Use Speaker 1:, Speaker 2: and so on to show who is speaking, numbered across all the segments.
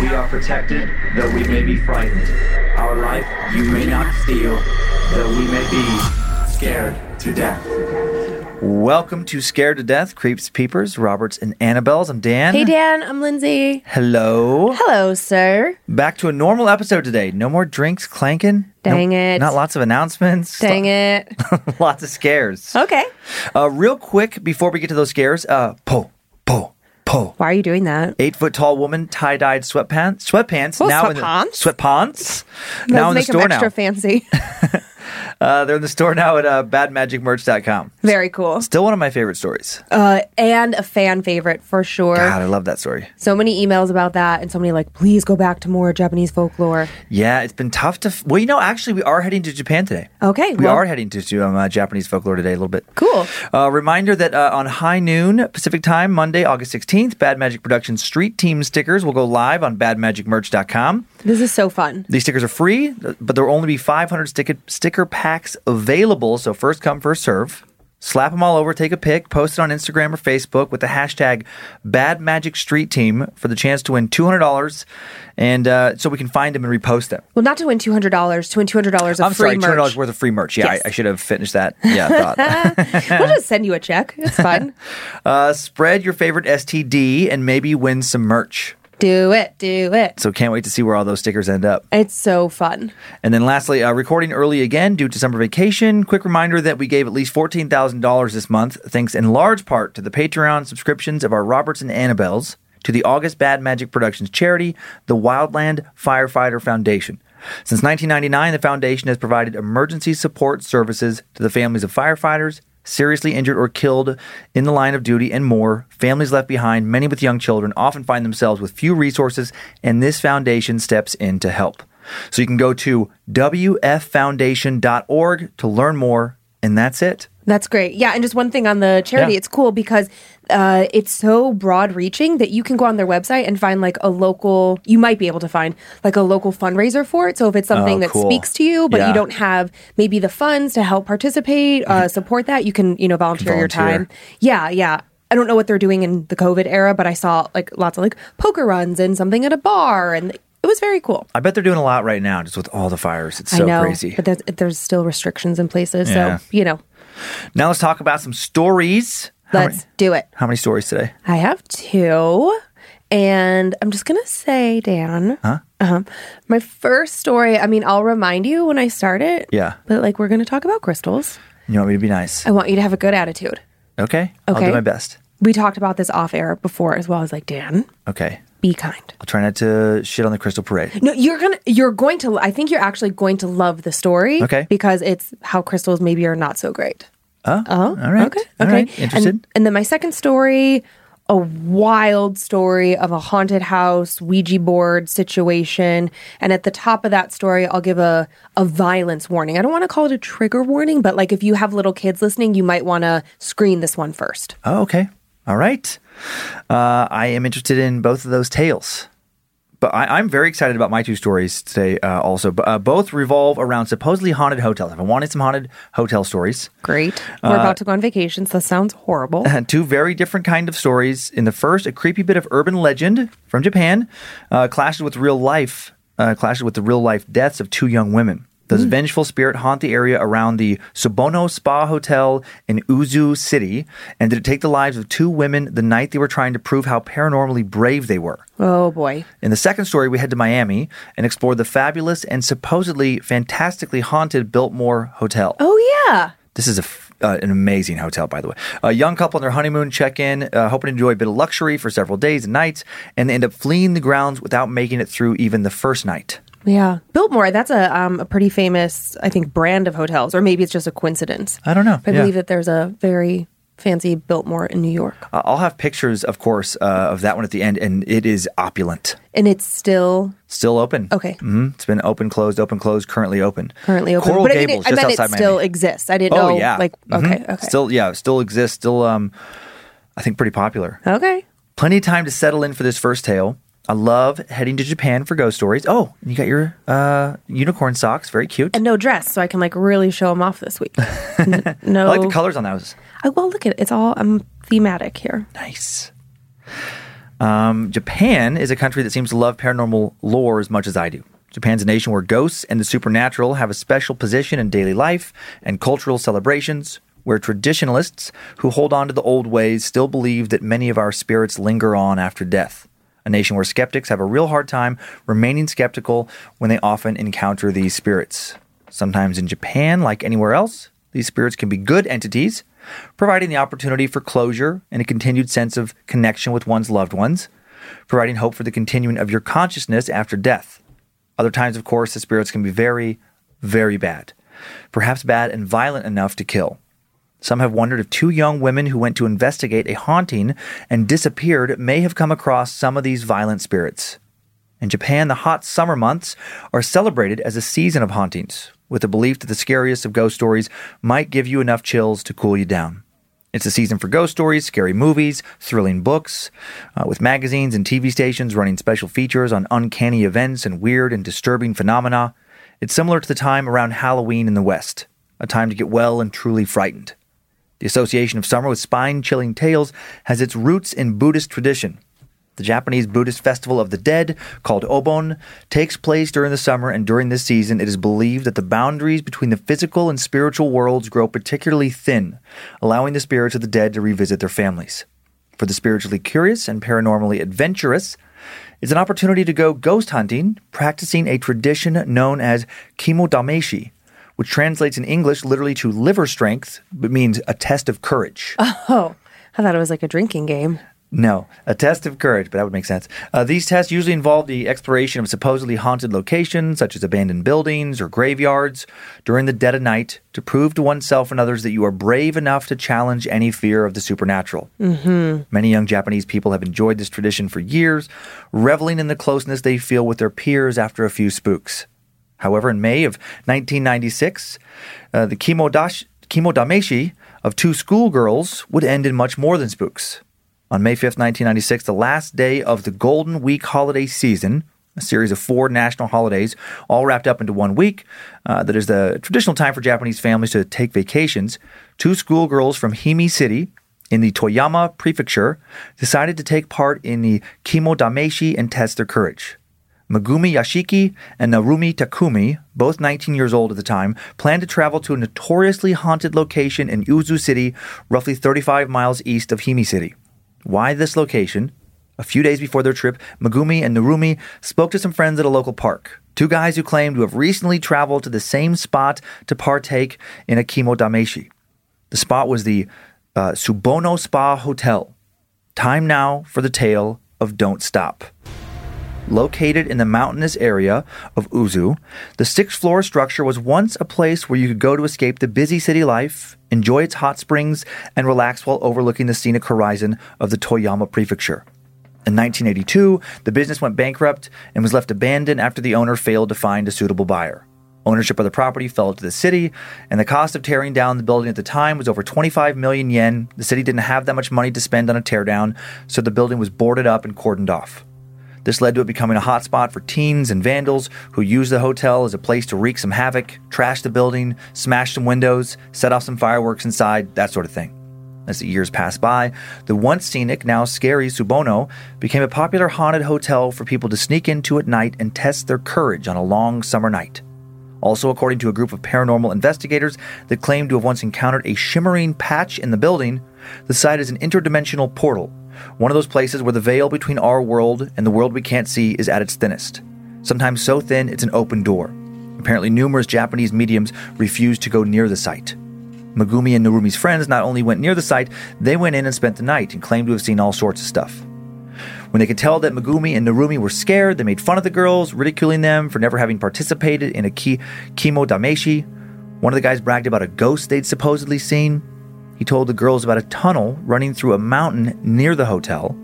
Speaker 1: We are protected, though we may be frightened. Our life you may not steal, though we may be scared to death.
Speaker 2: Welcome to Scared to Death, Creeps, Peepers, Roberts, and Annabelles. I'm Dan.
Speaker 3: Hey, Dan, I'm Lindsay.
Speaker 2: Hello.
Speaker 3: Hello, sir.
Speaker 2: Back to a normal episode today. No more drinks clanking.
Speaker 3: Dang
Speaker 2: No-
Speaker 3: it.
Speaker 2: Not lots of announcements.
Speaker 3: Dang it.
Speaker 2: lots of scares.
Speaker 3: Okay.
Speaker 2: Uh, real quick, before we get to those scares, uh, po, po,
Speaker 3: Why are you doing that?
Speaker 2: Eight foot tall woman, tie dyed sweatpants, sweatpants.
Speaker 3: Oh,
Speaker 2: now in the
Speaker 3: sweatpants?
Speaker 2: sweatpants.
Speaker 3: Let's
Speaker 2: now in the
Speaker 3: make them extra
Speaker 2: now.
Speaker 3: fancy.
Speaker 2: Uh, they're in the store now at uh, badmagicmerch.com.
Speaker 3: Very cool.
Speaker 2: Still one of my favorite stories.
Speaker 3: Uh, and a fan favorite for sure.
Speaker 2: God, I love that story.
Speaker 3: So many emails about that, and so many like, please go back to more Japanese folklore.
Speaker 2: Yeah, it's been tough to. F- well, you know, actually, we are heading to Japan today.
Speaker 3: Okay,
Speaker 2: We
Speaker 3: well-
Speaker 2: are heading to, to um, uh, Japanese folklore today a little bit.
Speaker 3: Cool.
Speaker 2: Uh, reminder that uh, on high noon Pacific time, Monday, August 16th, Bad Magic Productions Street Team stickers will go live on badmagicmerch.com.
Speaker 3: This is so fun.
Speaker 2: These stickers are free, but there will only be 500 sticker, sticker packs available. So first come, first serve. Slap them all over, take a pic, post it on Instagram or Facebook with the hashtag Bad Magic Street Team for the chance to win $200, and uh, so we can find them and repost them.
Speaker 3: Well, not to win two hundred dollars, to win two hundred dollars of
Speaker 2: I'm
Speaker 3: free
Speaker 2: sorry, two hundred dollars worth of free merch. Yeah,
Speaker 3: Yes.
Speaker 2: I, I should have finished that. Yeah, thought.
Speaker 3: we'll just send you a check. It's fine.
Speaker 2: uh, spread your favorite STD and maybe win some merch.
Speaker 3: Do it. Do it.
Speaker 2: So can't wait to see where all those stickers end up.
Speaker 3: It's so fun.
Speaker 2: And then lastly, uh, recording early again due to summer vacation. Quick reminder that we gave at least fourteen thousand dollars this month, thanks in large part to the Patreon subscriptions of our Roberts and Annabelles, to the August Bad Magic Productions charity, the Wildland Firefighter Foundation. Since 1999, the foundation has provided emergency support services to the families of firefighters, seriously injured or killed in the line of duty, and more. Families left behind, many with young children, often find themselves with few resources, and this foundation steps in to help. So you can go to wffoundation.org to learn more, and that's it.
Speaker 3: That's great. Yeah, and just one thing on the charity,
Speaker 2: Yeah.
Speaker 3: it's cool because uh, it's so broad reaching that you can go on their website and find like a local, you might be able to find like a local fundraiser for it. So if it's something
Speaker 2: Oh,
Speaker 3: that
Speaker 2: cool.
Speaker 3: speaks to you, but
Speaker 2: Yeah.
Speaker 3: you don't have maybe the funds to help participate, uh, support that, you can, you know, volunteer, your time. Yeah, yeah. I don't know what they're doing in the COVID era, but I saw like lots of like poker runs and something at a bar and it was very cool.
Speaker 2: I bet they're doing a lot right now just with all the fires. It's so
Speaker 3: I know,
Speaker 2: crazy.
Speaker 3: but there's, there's still restrictions in places.
Speaker 2: Yeah.
Speaker 3: So, you know,
Speaker 2: Now let's talk about some stories. How
Speaker 3: let's
Speaker 2: many,
Speaker 3: do it.
Speaker 2: how many stories today?
Speaker 3: I have two. And I'm just going to say, Dan, huh? uh my first story, I mean, I'll remind you when I start it.
Speaker 2: Yeah.
Speaker 3: But like, we're going to talk about crystals.
Speaker 2: You want me to be nice?
Speaker 3: I want you to have a good attitude.
Speaker 2: Okay. Okay. I'll do my best.
Speaker 3: We talked about this off air before as well. I was like, Dan,
Speaker 2: Okay.
Speaker 3: be kind.
Speaker 2: I'll try not to shit on the Crystal Parade.
Speaker 3: No, you're gonna, you're going to. I think you're actually going to love the story.
Speaker 2: Okay.
Speaker 3: Because it's how crystals maybe are not so great.
Speaker 2: Oh,
Speaker 3: Oh,
Speaker 2: all right.
Speaker 3: Okay.
Speaker 2: All
Speaker 3: okay.
Speaker 2: right. Interested?
Speaker 3: And, and then my second story, a wild story of a haunted house Ouija board situation. And at the top of that story, I'll give a a violence warning. I don't want to call it a trigger warning, but like if you have little kids listening, you might want to screen this one first.
Speaker 2: Oh, okay. All right. Uh, I am interested in both of those tales. But I, I'm very excited about my two stories today, uh, also. But, uh, both revolve around supposedly haunted hotels. I've wanting some haunted hotel stories.
Speaker 3: Great. We're about to go on vacation, so that sounds horrible.
Speaker 2: And two very different kind of stories. In the first, a creepy bit of urban legend from Japan uh, clashes with real life, uh, clashes with the real life deaths of two young women. Does vengeful spirit haunt the area around the Subono Spa Hotel in Uzu City? And did it take the lives of two women the night they were trying to prove how paranormally brave they were?
Speaker 3: Oh boy.
Speaker 2: In the second story, we head to Miami and explore the fabulous and supposedly fantastically haunted Biltmore Hotel.
Speaker 3: Oh yeah.
Speaker 2: This is a f- uh, an amazing hotel, by the way. A young couple on their honeymoon check in, uh, hoping to enjoy a bit of luxury for several days and nights, and they end up fleeing the grounds without making it through even the first night.
Speaker 3: Yeah. Biltmore, that's a um, a pretty famous, I think, brand of hotels, or maybe it's just a coincidence.
Speaker 2: I don't know.
Speaker 3: I
Speaker 2: Yeah.
Speaker 3: believe that there's a very fancy Biltmore in New York.
Speaker 2: Uh, I'll have pictures, of course, uh, of that one at the end, and it is opulent.
Speaker 3: And it's still
Speaker 2: Still open.
Speaker 3: Okay.
Speaker 2: hmm It's been open, closed, open, closed, currently open.
Speaker 3: currently open.
Speaker 2: Coral
Speaker 3: but I, mean,
Speaker 2: Gables,
Speaker 3: it, I
Speaker 2: just
Speaker 3: meant
Speaker 2: outside
Speaker 3: it still
Speaker 2: Miami.
Speaker 3: exists. I didn't
Speaker 2: Oh
Speaker 3: know.
Speaker 2: yeah.
Speaker 3: Like,
Speaker 2: Mhm.
Speaker 3: okay, okay.
Speaker 2: Still, yeah, still exists. Still, um, I think pretty popular.
Speaker 3: Okay.
Speaker 2: Plenty of time to settle in for this first tale. I love heading to Japan for ghost stories. Oh, you got your uh, unicorn socks. Very cute.
Speaker 3: And no dress, so I can like really show them off this week. N- no.
Speaker 2: I like the colors on those.
Speaker 3: I, well, look at it. It's all um, thematic here.
Speaker 2: Nice. Um, Japan is a country that seems to love paranormal lore as much as I do. Japan's a nation where ghosts and the supernatural have a special position in daily life and cultural celebrations, where traditionalists who hold on to the old ways still believe that many of our spirits linger on after death. A nation where skeptics have a real hard time remaining skeptical when they often encounter these spirits. Sometimes in Japan, like anywhere else, these spirits can be good entities, providing the opportunity for closure and a continued sense of connection with one's loved ones, providing hope for the continuing of your consciousness after death. Other times, of course, the spirits can be very, very bad, perhaps bad and violent enough to kill. Some have wondered if two young women who went to investigate a haunting and disappeared may have come across some of these violent spirits. In Japan, the hot summer months are celebrated as a season of hauntings, with the belief that the scariest of ghost stories might give you enough chills to cool you down. It's a season for ghost stories, scary movies, thrilling books, uh, with magazines and TV stations running special features on uncanny events and weird and disturbing phenomena. It's similar to the time around Halloween in the West, a time to get well and truly frightened. The association of summer with spine chilling tales has its roots in Buddhist tradition. The Japanese Buddhist festival of the dead, called Obon, takes place during the summer, and during this season, it is believed that the boundaries between the physical and spiritual worlds grow particularly thin, allowing the spirits of the dead to revisit their families. For the spiritually curious and paranormally adventurous, it's an opportunity to go ghost hunting, practicing a tradition known as kimodameshi, which translates in English literally to liver strength, but means a test of courage.
Speaker 3: Oh, I thought it was like a drinking game.
Speaker 2: No, a test of courage, but that would make sense. Uh, these tests usually involve the exploration of supposedly haunted locations, such as abandoned buildings or graveyards, during the dead of night to prove to oneself and others that you are brave enough to challenge any fear of the supernatural. Mm-hmm. Many young Japanese people have enjoyed this tradition for years, reveling in the closeness they feel with their peers after a few spooks. However, in May of 1996, uh, the kimodash- kimodameshi of two schoolgirls would end in much more than spooks. On May 5th, 1996, the last day of the Golden Week holiday season, a series of four national holidays, all wrapped up into one week, uh, that is the traditional time for Japanese families to take vacations, two schoolgirls from Himi City in the Toyama Prefecture decided to take part in the Kimodameshi and test their courage. Megumi Yashiki and Narumi Takumi, both 19 years old at the time, planned to travel to a notoriously haunted location in Uzu City, roughly 35 miles east of Himi City. Why this location? A few days before their trip, Megumi and Narumi spoke to some friends at a local park. Two guys who claimed to have recently traveled to the same spot to partake in a kimodameshi. The spot was the uh, Subono Spa Hotel. Time now for the tale of Don't Stop. Located in the mountainous area of Uzu, the sixth floor structure was once a place where you could go to escape the busy city life, enjoy its hot springs, and relax while overlooking the scenic horizon of the Toyama Prefecture. In 1982, the business went bankrupt and was left abandoned after the owner failed to find a suitable buyer. Ownership of the property fell to the city, and the cost of tearing down the building at the time was over 25 million yen. The city didn't have that much money to spend on a teardown, so the building was boarded up and cordoned off. This led to it becoming a hotspot for teens and vandals who used the hotel as a place to wreak some havoc, trash the building, smash some windows, set off some fireworks inside, that sort of thing. As the years passed by, the once scenic, now scary Subono became a popular haunted hotel for people to sneak into at night and test their courage on a long summer night. Also, according to a group of paranormal investigators that claim to have once encountered a shimmering patch in the building, the site is an interdimensional portal, one of those places where the veil between our world and the world we can't see is at its thinnest. Sometimes so thin it's an open door. Apparently, numerous Japanese mediums refused to go near the site. Megumi and Narumi's friends not only went near the site, they went in and spent the night and claimed to have seen all sorts of stuff. When they could tell that Megumi and Narumi were scared, they made fun of the girls, ridiculing them for never having participated in a ki- kimo dameshi. One of the guys bragged about a ghost they'd supposedly seen. He told the girls about a tunnel running through a mountain near the hotel.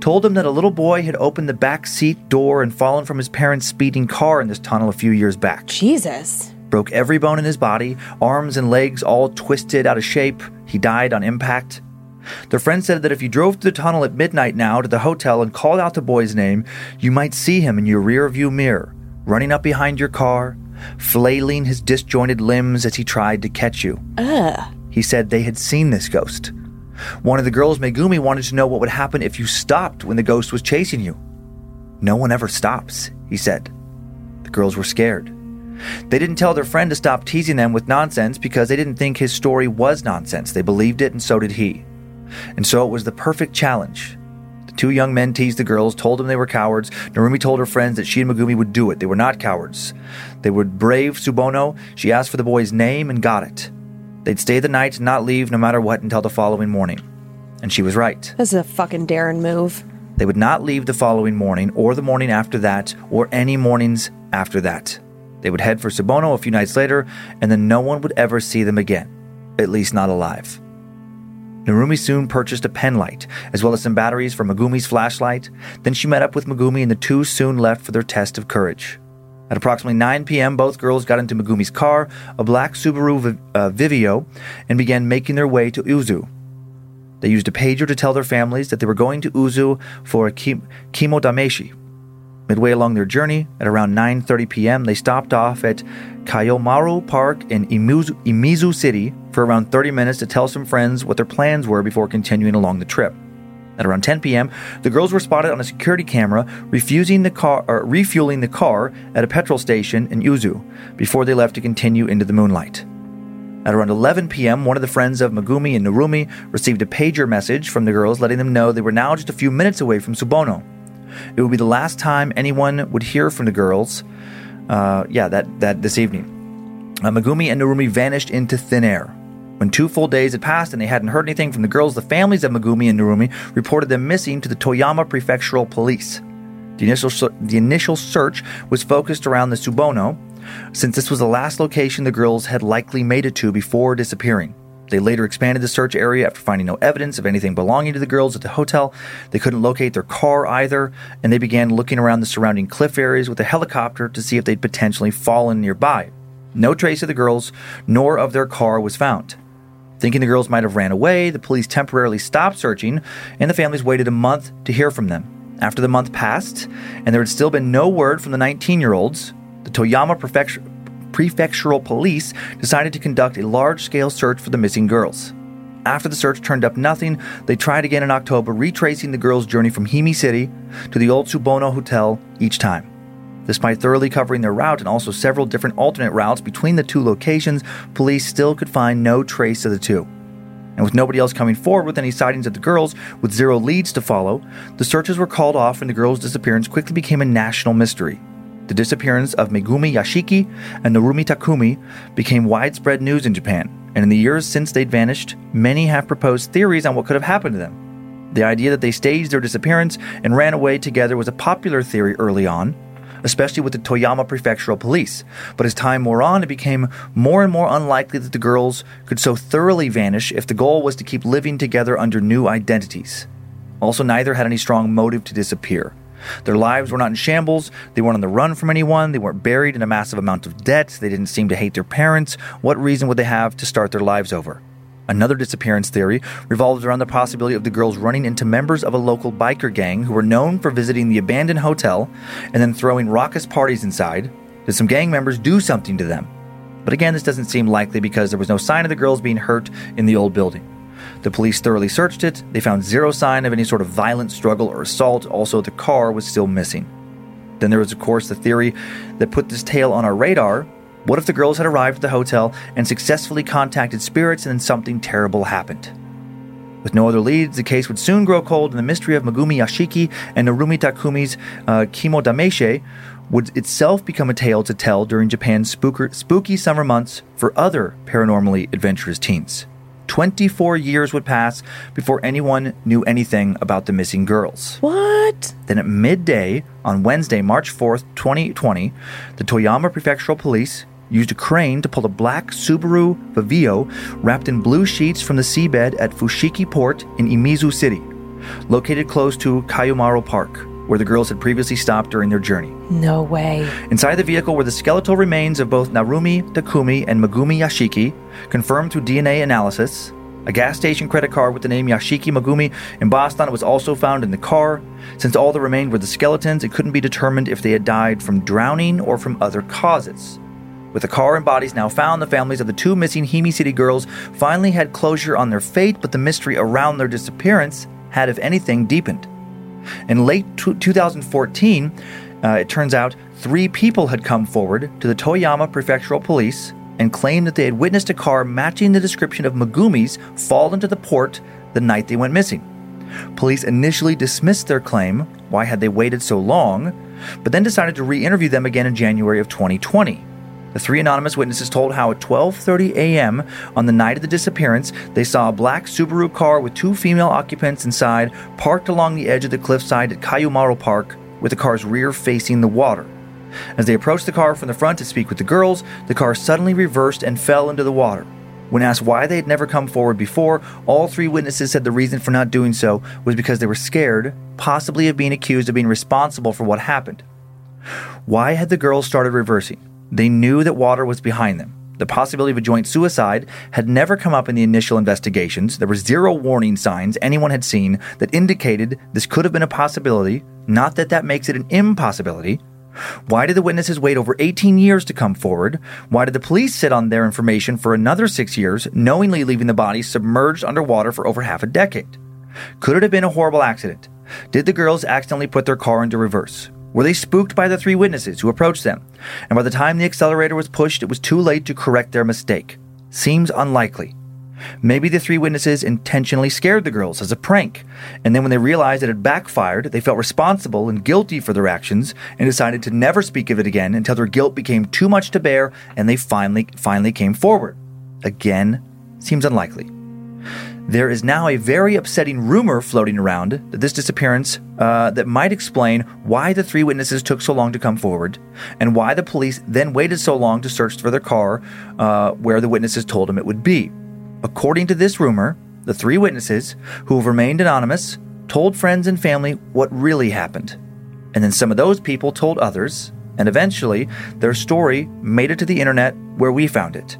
Speaker 2: Told them that a little boy had opened the back seat door and fallen from his parents' speeding car in this tunnel a few years back.
Speaker 3: Jesus.
Speaker 2: Broke every bone in his body, arms and legs all twisted out of shape. He died on impact. Their friend said that if you drove through the tunnel at midnight now to the hotel and called out the boy's name, you might see him in your rear view mirror, running up behind your car, flailing his disjointed limbs as he tried to catch you.
Speaker 3: Ugh.
Speaker 2: He said they had seen this ghost. One of the girls, Megumi, wanted to know what would happen if you stopped when the ghost was chasing you. No one ever stops, he said. The girls were scared. They didn't tell their friend to stop teasing them with nonsense because they didn't think his story was nonsense. They believed it, and so did he. And so it was the perfect challenge. The two young men teased the girls, told them they were cowards. Narumi told her friends that she and Megumi would do it. They were not cowards. They would brave Subono. She asked for the boy's name and got it. They'd stay the night and not leave no matter what until the following morning. And she was right.
Speaker 3: This is a fucking Darren move.
Speaker 2: They would not leave the following morning, or the morning after that, or any mornings after that. They would head for Subono a few nights later, and then no one would ever see them again, at least not alive. Narumi soon purchased a penlight, as well as some batteries for Megumi's flashlight. Then she met up with Megumi, and the two soon left for their test of courage. At approximately 9 p.m., both girls got into Megumi's car, a black Subaru uh, Vivio, and began making their way to Uzu. They used a pager to tell their families that they were going to Uzu for a ki- chemo. Midway along their journey, at around 9:30 p.m., they stopped off at Kaiwomaru Park in Imizu City for around 30 minutes to tell some friends what their plans were before continuing along the trip. At around 10 p.m., the girls were spotted on a security camera refusing the car, refueling the car at a petrol station in Uzu before they left to continue into the moonlight. At around 11 p.m., one of the friends of Megumi and Narumi received a pager message from the girls letting them know they were now just a few minutes away from Subono. It would be the last time anyone would hear from the girls. Uh, yeah, that that this evening, uh, Megumi and Narumi vanished into thin air. When two full days had passed and they hadn't heard anything from the girls, the families of Megumi and Narumi reported them missing to the Toyama Prefectural Police. The initial the initial search was focused around the Subono, since this was the last location the girls had likely made it to before disappearing. They later expanded the search area after finding no evidence of anything belonging to the girls at the hotel. They couldn't locate their car either, and they began looking around the surrounding cliff areas with a helicopter to see if they'd potentially fallen nearby. No trace of the girls nor of their car was found. Thinking the girls might have ran away, the police temporarily stopped searching, and the families waited a month to hear from them. After the month passed, and there had still been no word from the 19 year olds, the Toyama prefectural police decided to conduct a large scale search for the missing girls. After the search turned up nothing, they tried again in October, retracing the girls' journey from Himi City to the old Subono Hotel each time. Despite thoroughly covering their route and also several different alternate routes between the two locations, police still could find no trace of the two. And with nobody else coming forward with any sightings of the girls, with zero leads to follow, the searches were called off and the girls' disappearance quickly became a national mystery. The disappearance of Megumi Yashiki and Narumi Takumi became widespread news in Japan, and in the years since they'd vanished, many have proposed theories on what could have happened to them. The idea that they staged their disappearance and ran away together was a popular theory early on, especially with the Toyama Prefectural Police, but as time wore on, it became more and more unlikely that the girls could so thoroughly vanish if the goal was to keep living together under new identities. Also, neither had any strong motive to disappear. Their lives were not in shambles. They weren't on the run from anyone. They weren't buried in a massive amount of debt. They didn't seem to hate their parents. What reason would they have to start their lives over? Another disappearance theory revolves around the possibility of the girls running into members of a local biker gang who were known for visiting the abandoned hotel and then throwing raucous parties inside. Did some gang members do something to them? But again, this doesn't seem likely because there was no sign of the girls being hurt in the old building. The police thoroughly searched it. They found zero sign of any sort of violent struggle or assault. Also, the car was still missing. Then there was, of course, the theory that put this tale on our radar What if the girls had arrived at the hotel and successfully contacted spirits and then something terrible happened? With no other leads, the case would soon grow cold, and the mystery of Megumi Yashiki and Narumi Takumi's uh, Kimodameshi would itself become a tale to tell during Japan's spooker, spooky summer months for other paranormally adventurous teens. 24 years would pass before anyone knew anything about the missing girls.
Speaker 3: What?
Speaker 2: Then at midday on Wednesday, March 4th, 2020, the Toyama Prefectural Police used a crane to pull a black Subaru Vivio wrapped in blue sheets from the seabed at Fushiki Port in Imizu City, located close to Kaiwomaru Park, where the girls had previously stopped during their journey.
Speaker 3: No way.
Speaker 2: Inside the vehicle were the skeletal remains of both Narumi Takumi and Megumi Yashiki, confirmed through DNA analysis. A gas station credit card with the name Yashiki Megumi embossed on it was also found in the car. Since all that remained were the skeletons, it couldn't be determined if they had died from drowning or from other causes. With the car and bodies now found, the families of the two missing Himi City girls finally had closure on their fate, but the mystery around their disappearance had, if anything, deepened. In late t- 2014, uh, it turns out three people had come forward to the Toyama Prefectural Police and claimed that they had witnessed a car matching the description of Megumi's fall into the port the night they went missing. Police initially dismissed their claim. Why had they waited so long? But then decided to re-interview them again in January of 2020. The three anonymous witnesses told how at 12:30 a.m. on the night of the disappearance, they saw a black Subaru car with two female occupants inside parked along the edge of the cliffside at Kaiwomaru Park with the car's rear facing the water. As they approached the car from the front to speak with the girls, the car suddenly reversed and fell into the water. When asked why they had never come forward before, all three witnesses said the reason for not doing so was because they were scared, possibly of being accused of being responsible for what happened. Why had the girls started reversing? They knew that water was behind them. The possibility of a joint suicide had never come up in the initial investigations. There were zero warning signs anyone had seen that indicated this could have been a possibility, not that that makes it an impossibility. Why did the witnesses wait over 18 years to come forward? Why did the police sit on their information for another six years, knowingly leaving the body submerged underwater for over half a decade? Could it have been a horrible accident? Did the girls accidentally put their car into reverse? Were they spooked by the three witnesses who approached them? And by the time the accelerator was pushed, it was too late to correct their mistake. Seems unlikely. Maybe the three witnesses intentionally scared the girls as a prank, and then when they realized it had backfired, they felt responsible and guilty for their actions and decided to never speak of it again until their guilt became too much to bear and they finally finally came forward. Again, seems unlikely. There is now a very upsetting rumor floating around that this disappearance uh, that might explain why the three witnesses took so long to come forward, and why the police then waited so long to search for their car uh, where the witnesses told them it would be. According to this rumor, the three witnesses, who have remained anonymous, told friends and family what really happened. And then some of those people told others, and eventually their story made it to the internet where we found it.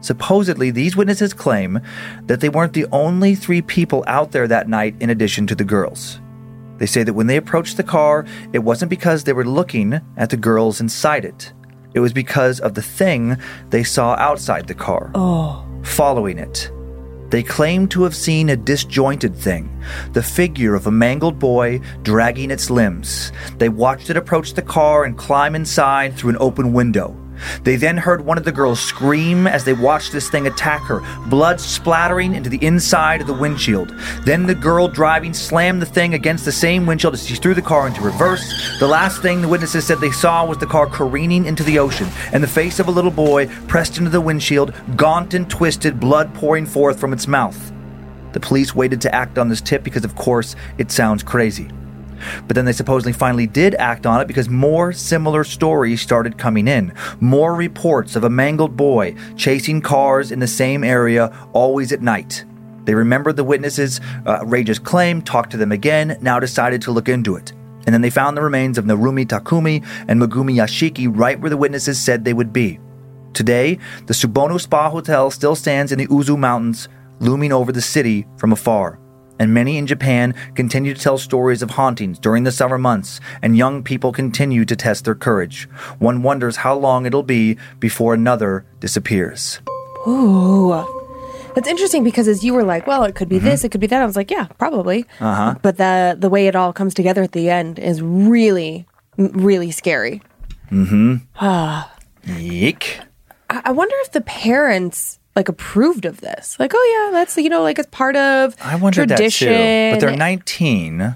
Speaker 2: Supposedly, these witnesses claim that they weren't the only three people out there that night in addition to the girls. They say that when they approached the car, it wasn't because they were looking at the girls inside it. It was because of the thing they saw outside the car.
Speaker 3: Oh.
Speaker 2: Following it. They claim to have seen a disjointed thing, the figure of a mangled boy dragging its limbs. They watched it approach the car and climb inside through an open window. They then heard one of the girls scream as they watched this thing attack her, blood splattering into the inside of the windshield. Then the girl driving slammed the thing against the same windshield as she threw the car into reverse. The last thing the witnesses said they saw was the car careening into the ocean, and the face of a little boy pressed into the windshield, gaunt and twisted, blood pouring forth from its mouth. The police waited to act on this tip because, of course, it sounds crazy. But then they supposedly finally did act on it because more similar stories started coming in. More reports of a mangled boy chasing cars in the same area, always at night. They remembered the witnesses' uh, outrageous claim, talked to them again, now decided to look into it. And then they found the remains of Narumi Takumi and Megumi Yashiki right where the witnesses said they would be. Today, the Subono Spa Hotel still stands in the Uzu Mountains, looming over the city from afar and many in Japan continue to tell stories of hauntings during the summer months, and young people continue to test their courage. One wonders how long it'll be before another disappears.
Speaker 3: Ooh. That's interesting because as you were like, well, it could be this, it could be that. I was like, yeah, probably.
Speaker 2: Uh-huh.
Speaker 3: But the the way it all comes together at the end is really, really scary. Mm hmm.
Speaker 2: Yeek.
Speaker 3: I I wonder if the parents like approved of this. Like, oh yeah, that's you know like it's part of
Speaker 2: I wondered
Speaker 3: tradition.
Speaker 2: that too. But they're 19.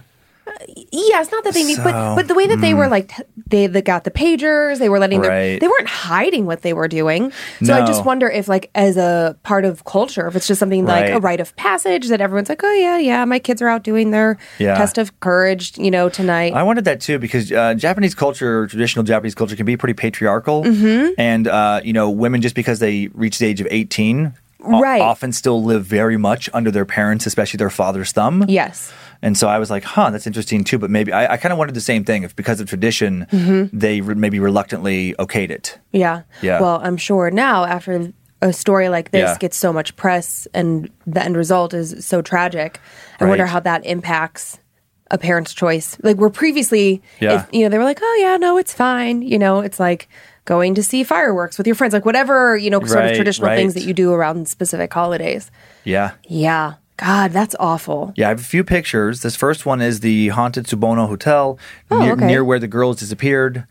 Speaker 3: Yeah, it's not that they need,
Speaker 2: So,
Speaker 3: but but the way that they were like they, they got the pagers, they were letting their
Speaker 2: Right.
Speaker 3: they weren't hiding what they were doing. So I just wonder if like as a part of culture, if it's just something like a rite of passage that everyone's like, oh yeah, yeah, my kids are out doing their
Speaker 2: Yeah.
Speaker 3: test of courage, you know, tonight.
Speaker 2: I wondered that too because uh, Japanese culture, traditional Japanese culture, can be pretty patriarchal,
Speaker 3: Mm-hmm.
Speaker 2: and uh, you know, women just because they reach the age of eighteen,
Speaker 3: Right.
Speaker 2: often still live very much under their parents, especially their father's thumb.
Speaker 3: yes.
Speaker 2: And so I was like, huh, that's interesting too. But maybe I, I kind of wondered the same thing if because of tradition,
Speaker 3: Mm-hmm.
Speaker 2: they re- maybe reluctantly okayed it.
Speaker 3: Yeah.
Speaker 2: Yeah.
Speaker 3: Well, I'm sure now after a story like this
Speaker 2: Yeah.
Speaker 3: gets so much press and the end result is so tragic, I wonder how that impacts a parent's choice. Like we're previously,
Speaker 2: Yeah.
Speaker 3: if, you know, they were like, oh yeah, no, it's fine. You know, it's like going to see fireworks with your friends, like whatever, you know, sort
Speaker 2: Right,
Speaker 3: of traditional things that you do around specific holidays.
Speaker 2: Yeah.
Speaker 3: Yeah. God, that's awful.
Speaker 2: Yeah, I have a few pictures. This first one is the haunted Subono Hotel
Speaker 3: Oh,
Speaker 2: near,
Speaker 3: okay.
Speaker 2: near where the girls disappeared.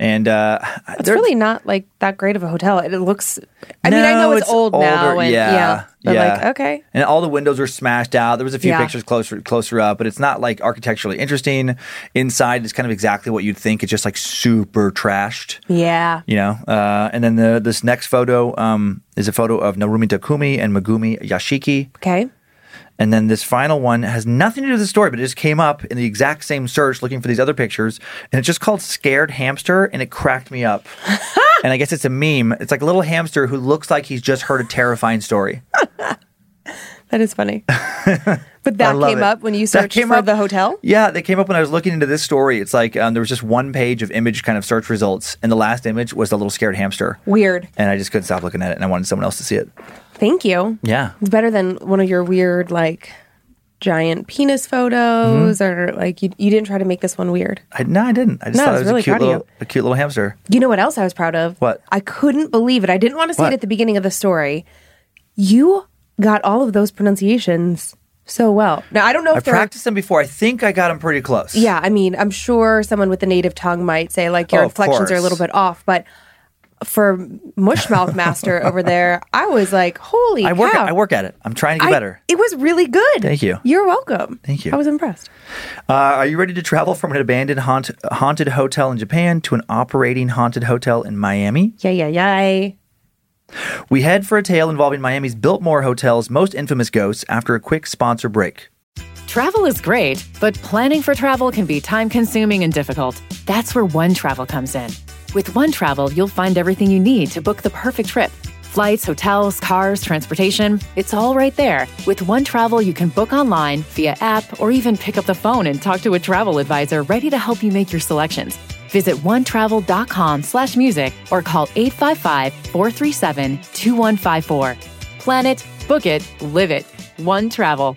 Speaker 2: And uh,
Speaker 3: It's really not like that great of a hotel. It looks, I mean, I know it's, old now.
Speaker 2: older.
Speaker 3: And,
Speaker 2: yeah,
Speaker 3: But
Speaker 2: yeah.
Speaker 3: like, okay.
Speaker 2: And all the windows are smashed out. There was a few
Speaker 3: Yeah.
Speaker 2: pictures closer closer up, but it's not like architecturally interesting. Inside, it's kind of exactly what you'd think. It's just like super trashed.
Speaker 3: Yeah.
Speaker 2: You know, uh, and then the, this next photo um, is a photo of Narumi Takumi and Megumi Yashiki.
Speaker 3: Okay.
Speaker 2: And then this final one has nothing to do with the story, but it just came up in the exact same search looking for these other pictures. And it's just called Scared Hamster, and it cracked me up. and I guess it's a meme. It's like a little hamster who looks like he's just heard a terrifying story.
Speaker 3: That is funny. But that came
Speaker 2: it.
Speaker 3: up when you searched
Speaker 2: came
Speaker 3: for
Speaker 2: up-
Speaker 3: the hotel?
Speaker 2: Yeah, they came up when I was looking into this story. It's like um, there was just one page of image kind of search results, and the last image was a little scared hamster.
Speaker 3: Weird.
Speaker 2: And I just couldn't stop looking at it, and I wanted someone else to see it.
Speaker 3: Thank you.
Speaker 2: Yeah.
Speaker 3: It's better than one of your weird, like, giant penis photos, mm-hmm. or like you, you didn't try to make this one weird.
Speaker 2: I, no, I didn't. I just
Speaker 3: No,
Speaker 2: thought
Speaker 3: I
Speaker 2: it
Speaker 3: was really
Speaker 2: a cute little, a cute little hamster.
Speaker 3: You know what else I was proud of?
Speaker 2: What?
Speaker 3: I couldn't believe it. I didn't want to say
Speaker 2: What?
Speaker 3: it at the beginning of the story. You got all of those pronunciations so well. Now, I don't know if
Speaker 2: I practiced them before. I think I got them pretty close.
Speaker 3: Yeah, I mean, I'm sure someone with a native tongue might say like your
Speaker 2: Oh,
Speaker 3: inflections are a little bit off, but for Mushmouth Master over there, I was like, holy
Speaker 2: I work.
Speaker 3: cow.
Speaker 2: I work at it. I'm trying to get
Speaker 3: I-
Speaker 2: better.
Speaker 3: It was really good.
Speaker 2: Thank you.
Speaker 3: You're welcome.
Speaker 2: Thank you.
Speaker 3: I was impressed.
Speaker 2: Uh, are you ready to travel from an abandoned haunt, haunted hotel in Japan to an operating haunted hotel in Miami?
Speaker 3: Yeah, yeah, yeah.
Speaker 2: We head for a tale involving Miami's Biltmore Hotel's most infamous ghosts after a quick sponsor break.
Speaker 4: Travel is great, but planning for travel can be time consuming and difficult. That's where One Travel comes in. With One Travel, you'll find everything you need to book the perfect trip. Flights, hotels, cars, transportation, it's all right there. With One Travel, you can book online, via app, or even pick up the phone and talk to a travel advisor ready to help you make your selections. Visit onetravel.com slash music or call 855-437-2154. Plan it, book it, live it. One Travel.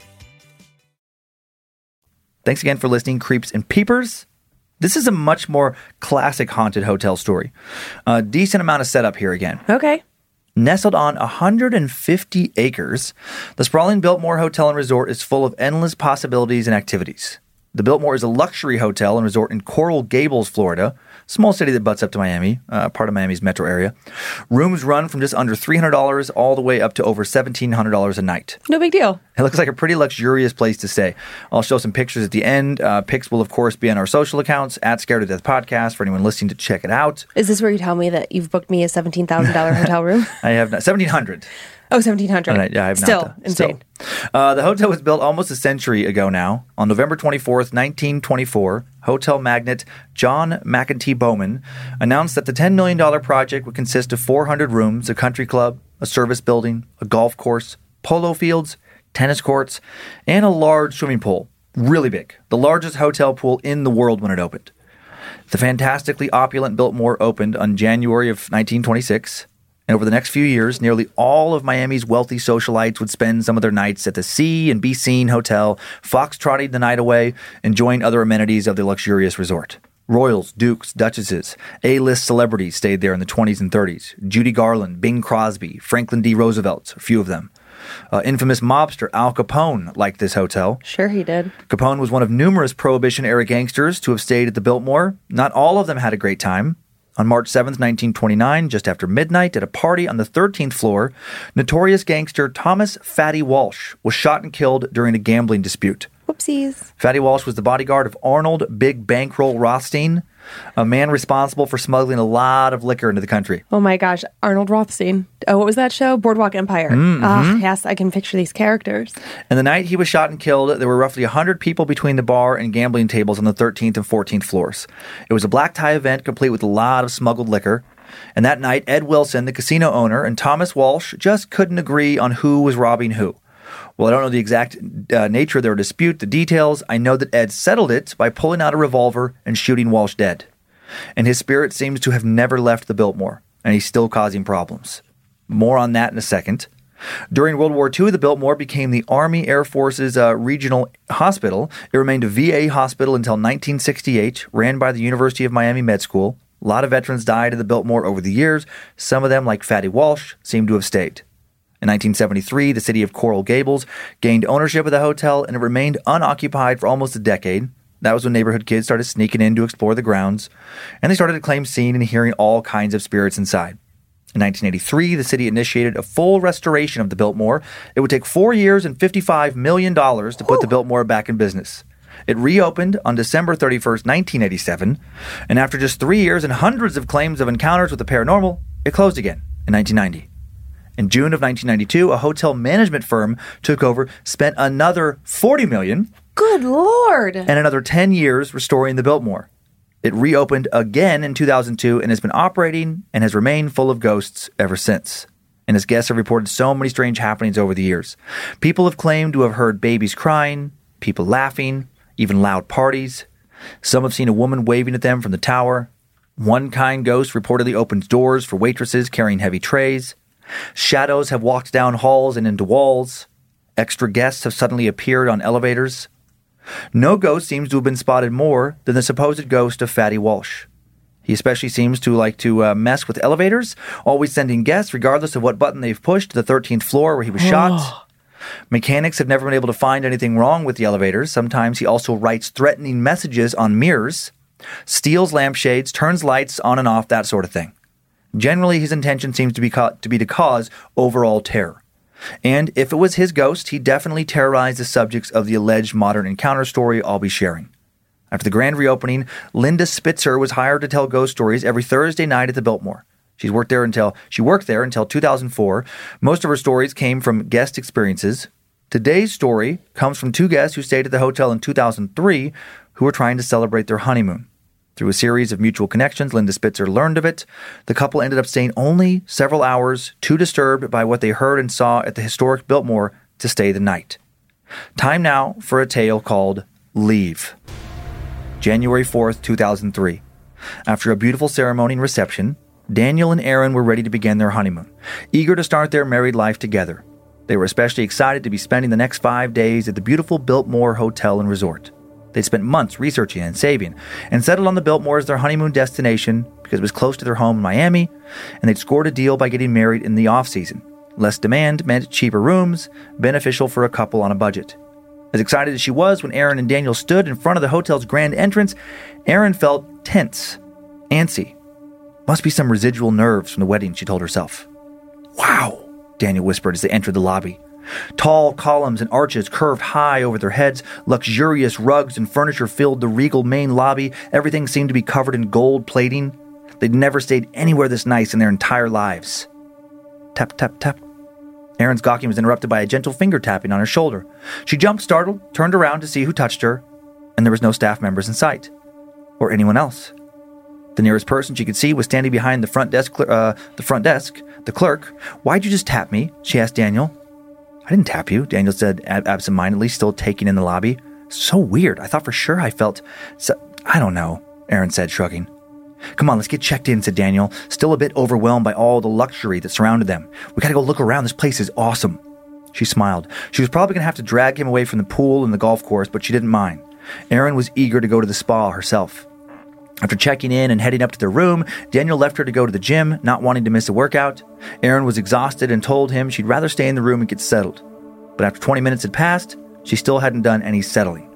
Speaker 2: Thanks again for listening, Creeps and Peepers. This is a much more classic haunted hotel story. A decent amount of setup here again.
Speaker 3: Okay.
Speaker 2: Nestled on 150 acres, the sprawling Biltmore Hotel and Resort is full of endless possibilities and activities. The Biltmore is a luxury hotel and resort in Coral Gables, Florida, small city that butts up to Miami, uh, part of Miami's metro area. Rooms run from just under $300 all the way up to over $1,700 a night.
Speaker 3: No big deal.
Speaker 2: It looks like a pretty luxurious place to stay. I'll show some pictures at the end. Uh, pics will, of course, be on our social accounts at Scared to Death Podcast for anyone listening to check it out.
Speaker 3: Is this where you tell me that you've booked me a $17,000 hotel room?
Speaker 2: I have not, 1700
Speaker 3: Oh, 1700
Speaker 2: All right, yeah, I have
Speaker 3: Still
Speaker 2: not.
Speaker 3: insane.
Speaker 2: Still. Uh, the hotel was built almost a century ago now. On November 24th, 1924, hotel magnate John McEntee Bowman announced that the $10 million project would consist of 400 rooms, a country club, a service building, a golf course, polo fields, tennis courts, and a large swimming pool. Really big. The largest hotel pool in the world when it opened. The fantastically opulent Biltmore opened on January of 1926. And over the next few years, nearly all of Miami's wealthy socialites would spend some of their nights at the See and Be Seen Hotel, foxtrotting the night away, enjoying other amenities of the luxurious resort. Royals, dukes, duchesses, A-list celebrities stayed there in the 20s and 30s. Judy Garland, Bing Crosby, Franklin D. Roosevelt, a few of them. Uh, infamous mobster Al Capone liked this hotel.
Speaker 3: Sure, he did.
Speaker 2: Capone was one of numerous Prohibition era gangsters to have stayed at the Biltmore. Not all of them had a great time. On March 7th, 1929, just after midnight, at a party on the 13th floor, notorious gangster Thomas Fatty Walsh was shot and killed during a gambling dispute.
Speaker 3: Whoopsies.
Speaker 2: Fatty Walsh was the bodyguard of Arnold Big Bankroll Rothstein, a man responsible for smuggling a lot of liquor into the country.
Speaker 3: Oh my gosh, Arnold Rothstein. Oh, what was that show? Boardwalk Empire.
Speaker 2: Mm-hmm.
Speaker 3: Ah, yes, I can picture these characters.
Speaker 2: And the night he was shot and killed, there were roughly 100 people between the bar and gambling tables on the 13th and 14th floors. It was a black tie event complete with a lot of smuggled liquor. And that night, Ed Wilson, the casino owner, and Thomas Walsh just couldn't agree on who was robbing who. Well, I don't know the exact uh, nature of their dispute, the details. I know that Ed settled it by pulling out a revolver and shooting Walsh dead. And his spirit seems to have never left the Biltmore, and he's still causing problems. More on that in a second. During World War II, the Biltmore became the Army Air Force's uh, regional hospital. It remained a VA hospital until 1968, ran by the University of Miami Med School. A lot of veterans died at the Biltmore over the years. Some of them, like Fatty Walsh, seem to have stayed. In 1973, the city of Coral Gables gained ownership of the hotel and it remained unoccupied for almost a decade. That was when neighborhood kids started sneaking in to explore the grounds, and they started to claim seeing and hearing all kinds of spirits inside. In 1983, the city initiated a full restoration of the Biltmore. It would take four years and $55 million to put the Biltmore back in business. It reopened on December 31st, 1987, and after just three years and hundreds of claims of encounters with the paranormal, it closed again in 1990. In June of 1992, a hotel management firm took over, spent another 40 million
Speaker 3: Good lord.
Speaker 2: and another 10 years restoring the Biltmore. It reopened again in 2002 and has been operating and has remained full of ghosts ever since. And its guests have reported so many strange happenings over the years. People have claimed to have heard babies crying, people laughing, even loud parties. Some have seen a woman waving at them from the tower. One kind ghost reportedly opens doors for waitresses carrying heavy trays. Shadows have walked down halls and into walls. Extra guests have suddenly appeared on elevators. No ghost seems to have been spotted more than the supposed ghost of Fatty Walsh. He especially seems to like to uh, mess with elevators, always sending guests, regardless of what button they've pushed, to the 13th floor where he was shot. Mechanics have never been able to find anything wrong with the elevators. Sometimes he also writes threatening messages on mirrors, steals lampshades, turns lights on and off, that sort of thing. Generally, his intention seems to be, ca- to be to cause overall terror. And if it was his ghost, he definitely terrorized the subjects of the alleged modern encounter story I'll be sharing. After the grand reopening, Linda Spitzer was hired to tell ghost stories every Thursday night at the Biltmore. She's worked there until she worked there until 2004. Most of her stories came from guest experiences. Today's story comes from two guests who stayed at the hotel in 2003 who were trying to celebrate their honeymoon. Through a series of mutual connections, Linda Spitzer learned of it. The couple ended up staying only several hours, too disturbed by what they heard and saw at the historic Biltmore to stay the night. Time now for a tale called Leave. January 4th, 2003. After a beautiful ceremony and reception, Daniel and Aaron were ready to begin their honeymoon, eager to start their married life together. They were especially excited to be spending the next five days at the beautiful Biltmore Hotel and Resort. They'd spent months researching and saving, and settled on the Biltmore as their honeymoon destination because it was close to their home in Miami, and they'd scored a deal by getting married in the off season. Less demand meant cheaper rooms, beneficial for a couple on a budget. As excited as she was when Aaron and Daniel stood in front of the hotel's grand entrance, Aaron felt tense, antsy. Must be some residual nerves from the wedding, she told herself. Wow, Daniel whispered as they entered the lobby. Tall columns and arches curved high over their heads, luxurious rugs and furniture filled the regal main lobby. Everything seemed to be covered in gold plating. They'd never stayed anywhere this nice in their entire lives. Tap, tap, tap. Aaron's gawking was interrupted by a gentle finger tapping on her shoulder. She jumped, startled, turned around to see who touched her, and there was no staff members in sight. Or anyone else. The nearest person she could see was standing behind the front desk. Uh, the front desk. The clerk. Why'd you just tap me? She asked Daniel. I didn't tap you. Daniel said ab- absentmindedly, still taking in the lobby. So weird. I thought for sure I felt. So, I don't know. Aaron said, shrugging. Come on, let's get checked in, said Daniel, still a bit overwhelmed by all the luxury that surrounded them. We gotta go look around. This place is awesome. She smiled. She was probably gonna have to drag him away from the pool and the golf course, but she didn't mind. Aaron was eager to go to the spa herself. After checking in and heading up to their room, Daniel left her to go to the gym, not wanting to miss a workout. Aaron was exhausted and told him she'd rather stay in the room and get settled. But after 20 minutes had passed, she still hadn't done any settling.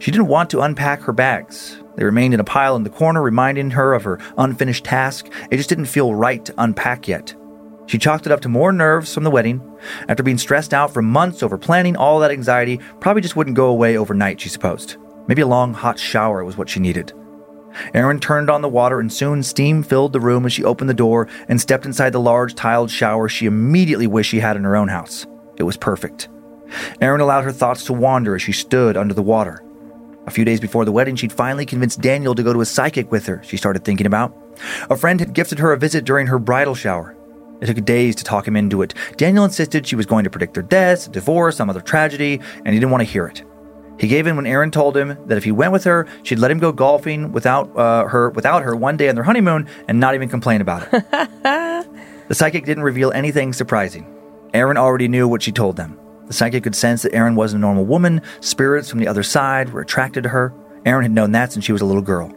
Speaker 2: She didn't want to unpack her bags. They remained in a pile in the corner, reminding her of her unfinished task. It just didn't feel right to unpack yet. She chalked it up to more nerves from the wedding. After being stressed out for months over planning, all that anxiety probably just wouldn't go away overnight, she supposed. Maybe a long hot shower was what she needed. Erin turned on the water, and soon steam filled the room as she opened the door and stepped inside the large tiled shower she immediately wished she had in her own house. It was perfect. Erin allowed her thoughts to wander as she stood under the water. A few days before the wedding, she'd finally convinced Daniel to go to a psychic with her, she started thinking about. A friend had gifted her a visit during her bridal shower. It took days to talk him into it. Daniel insisted she was going to predict their deaths, divorce, some other tragedy, and he didn't want to hear it. He gave in when Erin told him that if he went with her, she'd let him go golfing without uh, her without her one day on their honeymoon and not even complain about it. the psychic didn't reveal anything surprising. Erin already knew what she told them. The psychic could sense that Erin wasn't a normal woman. Spirits from the other side were attracted to her. Erin had known that since she was a little girl.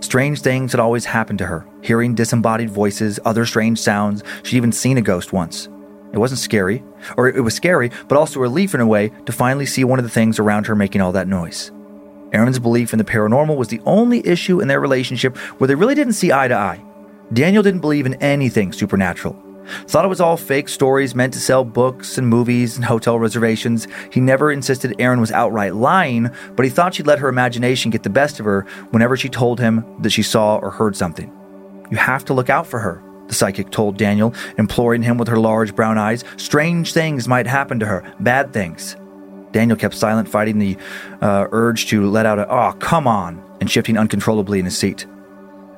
Speaker 2: Strange things had always happened to her hearing disembodied voices, other strange sounds. She'd even seen a ghost once. It wasn't scary, or it was scary, but also relief in a way to finally see one of the things around her making all that noise. Erin's belief in the paranormal was the only issue in their relationship where they really didn't see eye to eye. Daniel didn't believe in anything supernatural. Thought it was all fake stories meant to sell books and movies and hotel reservations. He never insisted Erin was outright lying, but he thought she'd let her imagination get the best of her whenever she told him that she saw or heard something. You have to look out for her, the psychic told Daniel, imploring him with her large brown eyes. Strange things might happen to her, bad things. Daniel kept silent, fighting the uh, urge to let out a, oh, come on, and shifting uncontrollably in his seat.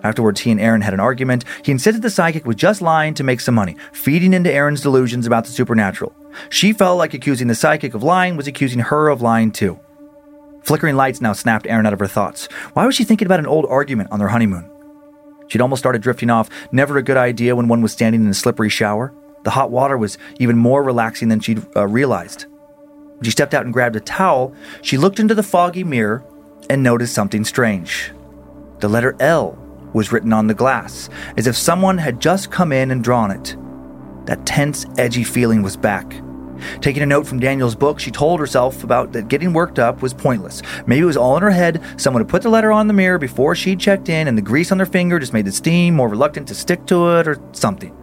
Speaker 2: Afterwards, he and Erin had an argument. He insisted the psychic was just lying to make some money, feeding into Erin's delusions about the supernatural. She felt like accusing the psychic of lying was accusing her of lying too. Flickering lights now snapped Erin out of her thoughts. Why was she thinking about an old argument on their honeymoon? She'd almost started drifting off, never a good idea when one was standing in a slippery shower. The hot water was even more relaxing than she'd uh, realized. When she stepped out and grabbed a towel, she looked into the foggy mirror and noticed something strange. The letter L was written on the glass, as if someone had just come in and drawn it. That tense, edgy feeling was back. Taking a note from Daniel's book, she told herself about that getting worked up was pointless. Maybe it was all in her head. Someone had put the letter on the mirror before she'd checked in, and the grease on their finger just made the steam more reluctant to stick to it, or something.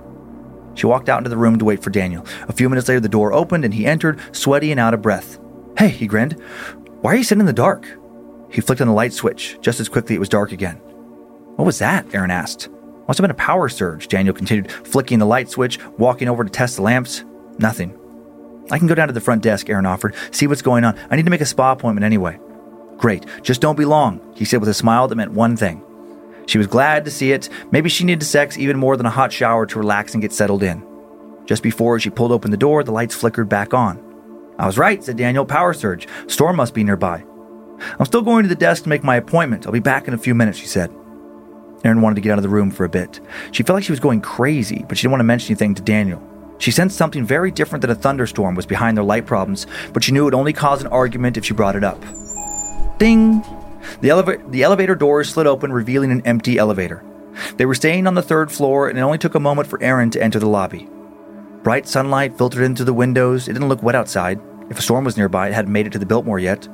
Speaker 2: She walked out into the room to wait for Daniel. A few minutes later, the door opened, and he entered, sweaty and out of breath. Hey, he grinned. Why are you sitting in the dark? He flicked on the light switch. Just as quickly, it was dark again. What was that? Erin asked. Must have been a power surge. Daniel continued, flicking the light switch, walking over to test the lamps. Nothing. I can go down to the front desk, Erin offered, see what's going on. I need to make a spa appointment anyway. Great, just don't be long, he said with a smile that meant one thing. She was glad to see it. Maybe she needed sex even more than a hot shower to relax and get settled in. Just before she pulled open the door, the lights flickered back on. I was right, said Daniel. Power surge. Storm must be nearby. I'm still going to the desk to make my appointment. I'll be back in a few minutes, she said. Erin wanted to get out of the room for a bit. She felt like she was going crazy, but she didn't want to mention anything to Daniel. She sensed something very different than a thunderstorm was behind their light problems, but she knew it would only cause an argument if she brought it up. Ding! The, eleva- the elevator doors slid open, revealing an empty elevator. They were staying on the third floor, and it only took a moment for Erin to enter the lobby. Bright sunlight filtered into the windows. It didn't look wet outside. If a storm was nearby, it hadn't made it to the Biltmore yet.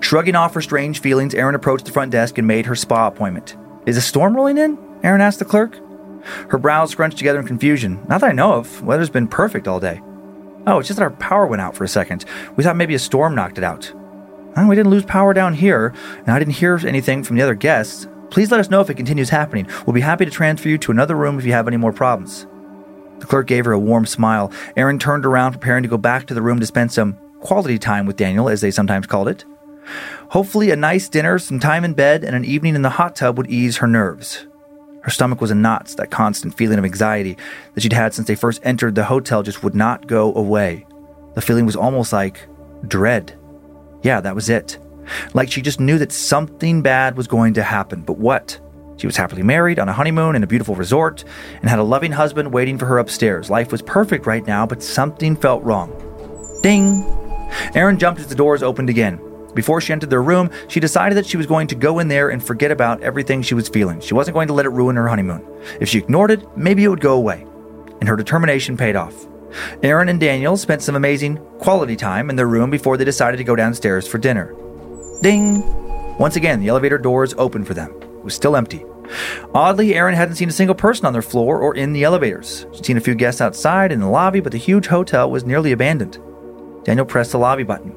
Speaker 2: Shrugging off her strange feelings, Erin approached the front desk and made her spa appointment. Is a storm rolling in? Erin asked the clerk. Her brows scrunched together in confusion. Not that I know of. Weather's been perfect all day. Oh, it's just that our power went out for a second. We thought maybe a storm knocked it out. We didn't lose power down here, and I didn't hear anything from the other guests. Please let us know if it continues happening. We'll be happy to transfer you to another room if you have any more problems. The clerk gave her a warm smile. Erin turned around, preparing to go back to the room to spend some quality time with Daniel, as they sometimes called it. Hopefully, a nice dinner, some time in bed, and an evening in the hot tub would ease her nerves. Her stomach was in knots. That constant feeling of anxiety that she'd had since they first entered the hotel just would not go away. The feeling was almost like dread. Yeah, that was it. Like she just knew that something bad was going to happen. But what? She was happily married on a honeymoon in a beautiful resort and had a loving husband waiting for her upstairs. Life was perfect right now, but something felt wrong. Ding! Erin jumped as the doors opened again. Before she entered their room, she decided that she was going to go in there and forget about everything she was feeling. She wasn't going to let it ruin her honeymoon. If she ignored it, maybe it would go away. And her determination paid off. Erin and Daniel spent some amazing quality time in their room before they decided to go downstairs for dinner. Ding! Once again, the elevator doors opened for them. It was still empty. Oddly, Erin hadn't seen a single person on their floor or in the elevators. She'd seen a few guests outside in the lobby, but the huge hotel was nearly abandoned. Daniel pressed the lobby button.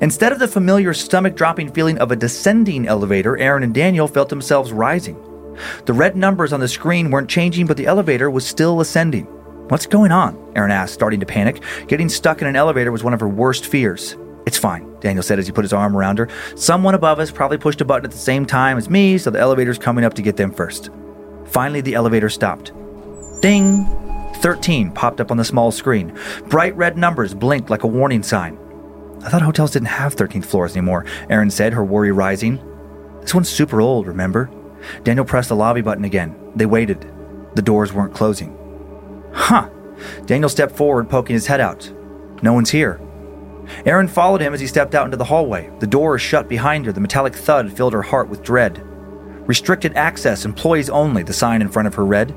Speaker 2: Instead of the familiar stomach dropping feeling of a descending elevator, Erin and Daniel felt themselves rising. The red numbers on the screen weren't changing, but the elevator was still ascending. What's going on? Erin asked, starting to panic. Getting stuck in an elevator was one of her worst fears. It's fine, Daniel said as he put his arm around her. Someone above us probably pushed a button at the same time as me, so the elevator's coming up to get them first. Finally, the elevator stopped. Ding! 13 popped up on the small screen. Bright red numbers blinked like a warning sign. I thought hotels didn't have 13th floors anymore, Erin said, her worry rising. This one's super old, remember? Daniel pressed the lobby button again. They waited. The doors weren't closing. Huh. Daniel stepped forward, poking his head out. No one's here. Erin followed him as he stepped out into the hallway. The door shut behind her. The metallic thud filled her heart with dread. Restricted access, employees only, the sign in front of her read.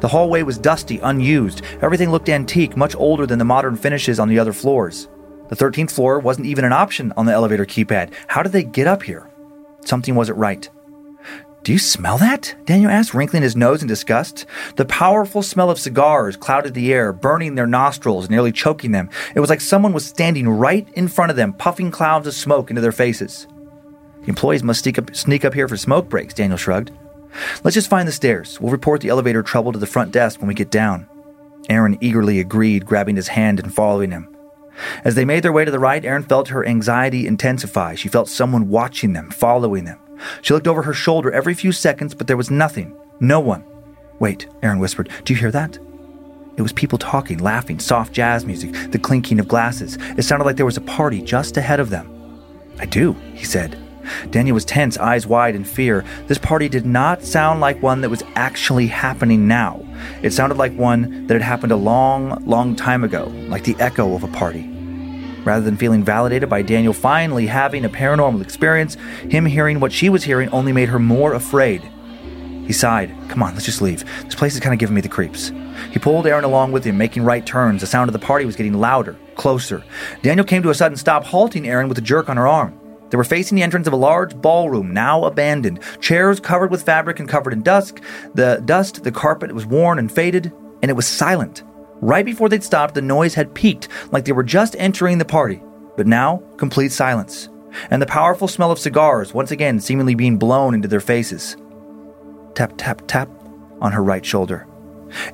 Speaker 2: The hallway was dusty, unused. Everything looked antique, much older than the modern finishes on the other floors. The 13th floor wasn't even an option on the elevator keypad. How did they get up here? Something wasn't right. Do you smell that? Daniel asked, wrinkling his nose in disgust. The powerful smell of cigars clouded the air, burning their nostrils, nearly choking them. It was like someone was standing right in front of them, puffing clouds of smoke into their faces. The employees must sneak up, sneak up here for smoke breaks, Daniel shrugged. Let's just find the stairs. We'll report the elevator trouble to the front desk when we get down. Erin eagerly agreed, grabbing his hand and following him. As they made their way to the right, Erin felt her anxiety intensify. She felt someone watching them, following them. She looked over her shoulder every few seconds, but there was nothing. No one. Wait, Erin whispered. Do you hear that? It was people talking, laughing, soft jazz music, the clinking of glasses. It sounded like there was a party just ahead of them. I do, he said. Daniel was tense, eyes wide in fear. This party did not sound like one that was actually happening now. It sounded like one that had happened a long, long time ago, like the echo of a party. Rather than feeling validated by Daniel finally having a paranormal experience, him hearing what she was hearing only made her more afraid. He sighed. Come on, let's just leave. This place is kind of giving me the creeps. He pulled Erin along with him, making right turns. The sound of the party was getting louder, closer. Daniel came to a sudden stop, halting Erin with a jerk on her arm. They were facing the entrance of a large ballroom, now abandoned. Chairs covered with fabric and covered in dust. The dust, the carpet was worn and faded, and it was silent. Right before they'd stopped, the noise had peaked, like they were just entering the party. But now, complete silence. And the powerful smell of cigars once again seemingly being blown into their faces. Tap, tap, tap on her right shoulder.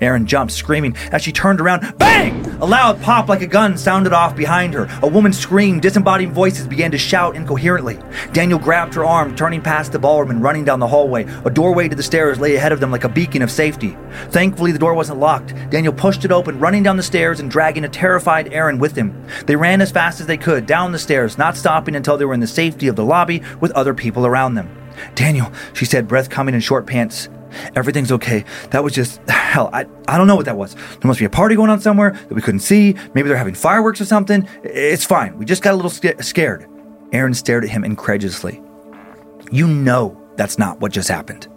Speaker 2: Erin jumped, screaming. As she turned around, bang! A loud pop like a gun sounded off behind her. A woman screamed. Disembodied voices began to shout incoherently. Daniel grabbed her arm, turning past the ballroom and running down the hallway. A doorway to the stairs lay ahead of them like a beacon of safety. Thankfully, the door wasn't locked. Daniel pushed it open, running down the stairs and dragging a terrified Erin with him. They ran as fast as they could down the stairs, not stopping until they were in the safety of the lobby with other people around them. Daniel, she said, breath coming in short pants. Everything's okay. That was just hell. I, I don't know what that was. There must be a party going on somewhere that we couldn't see. Maybe they're having fireworks or something. It's fine. We just got a little sca- scared. Erin stared at him incredulously. You know that's not what just happened.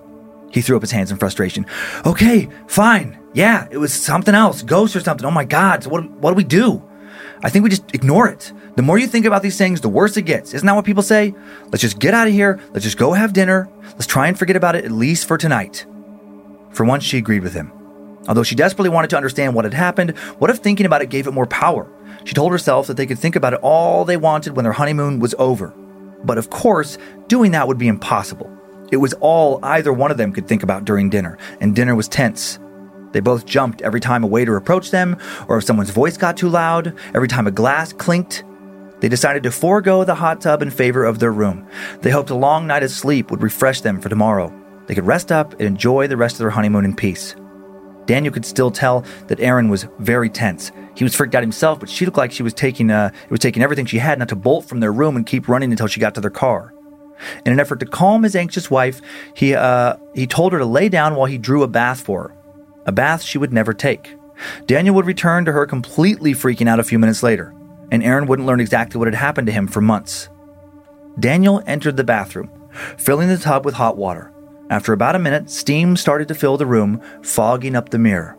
Speaker 2: He threw up his hands in frustration. Okay, fine. Yeah, it was something else, ghost or something. Oh my God. So what, what do we do? I think we just ignore it. The more you think about these things, the worse it gets. Isn't that what people say? Let's just get out of here. Let's just go have dinner. Let's try and forget about it at least for tonight. For once, she agreed with him. Although she desperately wanted to understand what had happened, what if thinking about it gave it more power? She told herself that they could think about it all they wanted when their honeymoon was over. But of course, doing that would be impossible. It was all either one of them could think about during dinner, and dinner was tense. They both jumped every time a waiter approached them, or if someone's voice got too loud, every time a glass clinked. They decided to forego the hot tub in favor of their room. They hoped a long night of sleep would refresh them for tomorrow. They could rest up and enjoy the rest of their honeymoon in peace. Daniel could still tell that Erin was very tense. He was freaked out himself, but she looked like she was taking uh, it was taking everything she had not to bolt from their room and keep running until she got to their car. In an effort to calm his anxious wife, he uh, he told her to lay down while he drew a bath for her, a bath she would never take. Daniel would return to her completely freaking out a few minutes later, and Erin wouldn't learn exactly what had happened to him for months. Daniel entered the bathroom, filling the tub with hot water. After about a minute, steam started to fill the room, fogging up the mirror.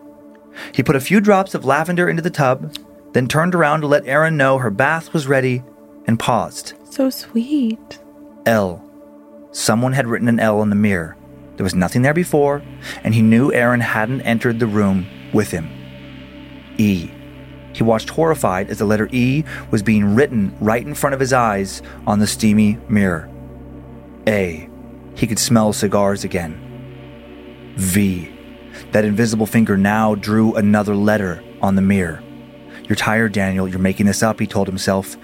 Speaker 2: He put a few drops of lavender into the tub, then turned around to let Erin know her bath was ready and paused.
Speaker 3: So sweet.
Speaker 2: L. Someone had written an L on the mirror. There was nothing there before, and he knew Erin hadn't entered the room with him. E. He watched horrified as the letter E was being written right in front of his eyes on the steamy mirror. A. He could smell cigars again. V. That invisible finger now drew another letter on the mirror. You're tired, Daniel. You're making this up, he told himself.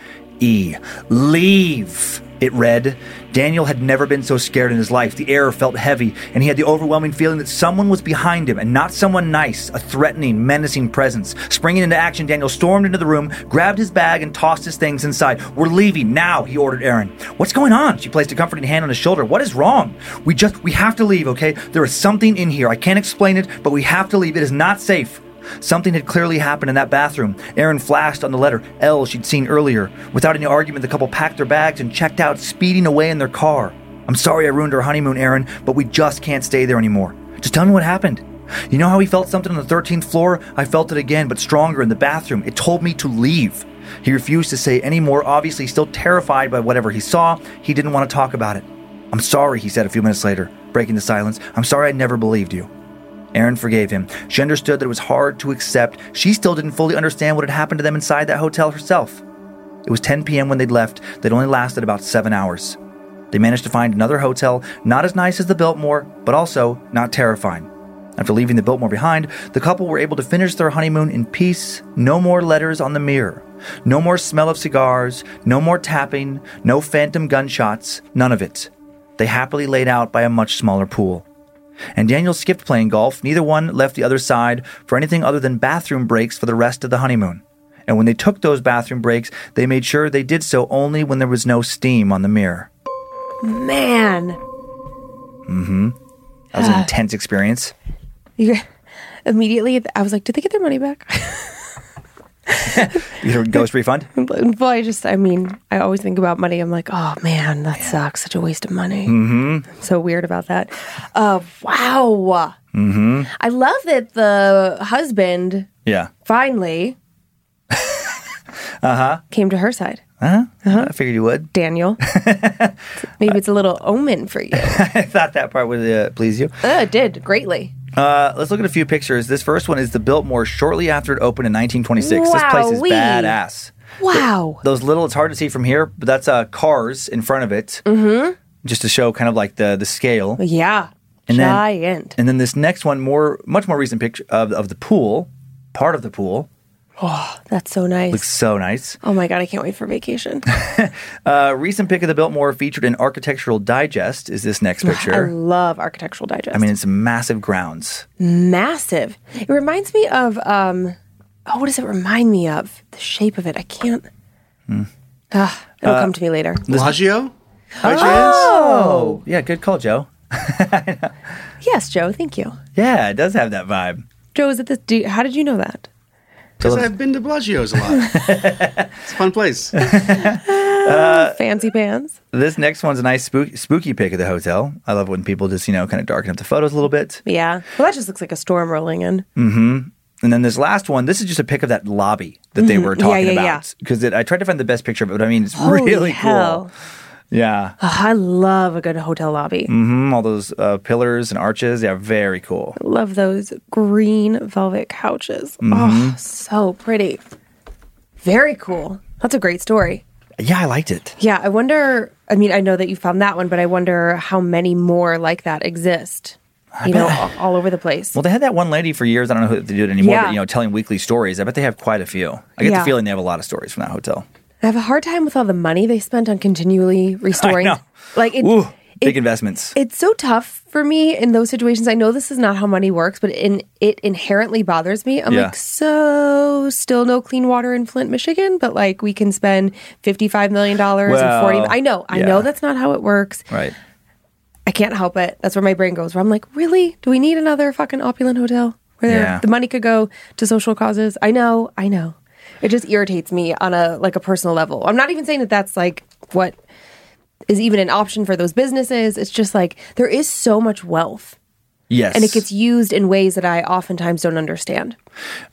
Speaker 2: E. Leave! It read. Daniel had never been so scared in his life. The air felt heavy, and he had the overwhelming feeling that someone was behind him, and not someone nice, a threatening, menacing presence. Springing into action, Daniel stormed into the room, grabbed his bag, and tossed his things inside. We're leaving now, he ordered Erin. What's going on? She placed a comforting hand on his shoulder. What is wrong? We just, we have to leave, okay? There is something in here. I can't explain it, but we have to leave. It is not safe. Something had clearly happened in that bathroom. Erin flashed on the letter L she'd seen earlier. Without any argument, the couple packed their bags and checked out, speeding away in their car. I'm sorry I ruined our honeymoon, Erin, but we just can't stay there anymore. Just tell me what happened. You know how he felt something on the 13th floor? I felt it again, but stronger in the bathroom. It told me to leave. He refused to say any more, obviously still terrified by whatever he saw. He didn't want to talk about it. I'm sorry, he said a few minutes later, breaking the silence. I'm sorry I never believed you. Erin forgave him. She understood that it was hard to accept. She still didn't fully understand what had happened to them inside that hotel herself. It was 10 p.m. when they'd left. They'd only lasted about seven hours. They managed to find another hotel, not as nice as the Biltmore, but also not terrifying. After leaving the Biltmore behind, the couple were able to finish their honeymoon in peace. No more letters on the mirror. No more smell of cigars. No more tapping. No phantom gunshots. None of it. They happily laid out by a much smaller pool. And Daniel skipped playing golf. Neither one left the other side for anything other than bathroom breaks for the rest of the honeymoon. And when they took those bathroom breaks, they made sure they did so only when there was no steam on the mirror.
Speaker 3: Man. Mm hmm.
Speaker 2: That was an intense experience.
Speaker 3: You, immediately, I was like, did they get their money back?
Speaker 2: You heard ghost refund?
Speaker 3: Well, I just, I mean, I always think about money. I'm like, oh man, that sucks. Such a waste of money. Mm-hmm. So weird about that. Uh, wow. Mm-hmm. I love that the husband
Speaker 2: Yeah.
Speaker 3: finally uh-huh. came to her side.
Speaker 2: Uh-huh. I figured you would.
Speaker 3: Daniel. Maybe it's a little omen for you.
Speaker 2: I thought that part would uh, please you.
Speaker 3: Uh, it did greatly.
Speaker 2: Uh, let's look at a few pictures. This first one is the Biltmore shortly after it opened in 1926. This place is
Speaker 3: Wowee.
Speaker 2: badass.
Speaker 3: Wow.
Speaker 2: Those little, it's hard to see from here, but that's uh, cars in front of it. Mm-hmm. Just to show kind of like the, the scale.
Speaker 3: Yeah.
Speaker 2: And then-
Speaker 3: Giant.
Speaker 2: And then this next one, more much more recent picture of, of the pool, part of the pool.
Speaker 3: Oh, that's so nice.
Speaker 2: Looks so nice.
Speaker 3: oh my God, I can't wait for vacation.
Speaker 2: Uh, recent pick of the Biltmore featured in Architectural Digest is this next picture.
Speaker 3: I love Architectural Digest.
Speaker 2: I mean, it's massive grounds.
Speaker 3: massive. It reminds me of um oh what does it remind me of? The shape of it. I can't
Speaker 2: Hmm.
Speaker 3: Ah, it'll
Speaker 2: Uh,
Speaker 3: come to me later.
Speaker 5: Bellagio? By chance?
Speaker 2: Oh, yeah, good call, Joe.
Speaker 3: Yes, Joe, thank you.
Speaker 2: Yeah, it does have that vibe.
Speaker 3: Joe, is it this do, how did you know that?
Speaker 5: Because I've been to Bellagio's a lot. it's a fun place.
Speaker 2: Uh,
Speaker 3: Fancy pants.
Speaker 2: This next one's a nice spooky, spooky pic of the hotel. I love when people just, you know, kind of darken up the photos a little bit.
Speaker 3: Yeah. Well that just looks like a storm rolling in. Mm-hmm.
Speaker 2: And then this last one, this is just a pic of that lobby that they were
Speaker 3: Mm-hmm. Yeah,
Speaker 2: talking
Speaker 3: yeah, yeah.
Speaker 2: about. Because I tried to find the best picture of it, but I mean, it's
Speaker 3: Holy
Speaker 2: really
Speaker 3: hell.
Speaker 2: cool. Yeah.
Speaker 3: Oh, I love a good hotel lobby.
Speaker 2: hmm all those uh, pillars and arches. Yeah, very cool.
Speaker 3: Love those green velvet couches.
Speaker 2: Mm-hmm.
Speaker 3: Oh, so pretty. Very cool. That's a great story.
Speaker 2: Yeah, I liked it.
Speaker 3: Yeah, I wonder. I mean, I know that you found that one, but I wonder how many more like that exist. You know, all, all over the place.
Speaker 2: Well, they had that one lady for years. I don't know if they do it anymore,
Speaker 3: Yeah.
Speaker 2: but, you know, telling weekly stories. I bet they have quite a few. I get
Speaker 3: Yeah.
Speaker 2: the feeling they have a lot of stories from that hotel.
Speaker 3: I have a hard time with all the money they spent on continually restoring.
Speaker 2: I know.
Speaker 3: Like it,
Speaker 2: Ooh, big
Speaker 3: it-
Speaker 2: investments.
Speaker 3: it's so tough for me in those situations. I know this is not how money works, but in it inherently bothers me. I'm
Speaker 2: Yeah.
Speaker 3: like, so still no clean water in Flint, Michigan, but like we can spend fifty five million dollars and forty. I know, I
Speaker 2: yeah.
Speaker 3: know that's not how it works.
Speaker 2: right.
Speaker 3: I can't help it. That's where my brain goes. Where I'm like, really? Do we need another fucking opulent hotel where
Speaker 2: Yeah.
Speaker 3: the money could go to social causes? I know, I know. It just irritates me on a like a personal level. I'm not even saying that that's like what is even an option for those businesses. It's just like there is so much wealth,
Speaker 2: Yes.
Speaker 3: and it gets used in ways that I oftentimes don't understand.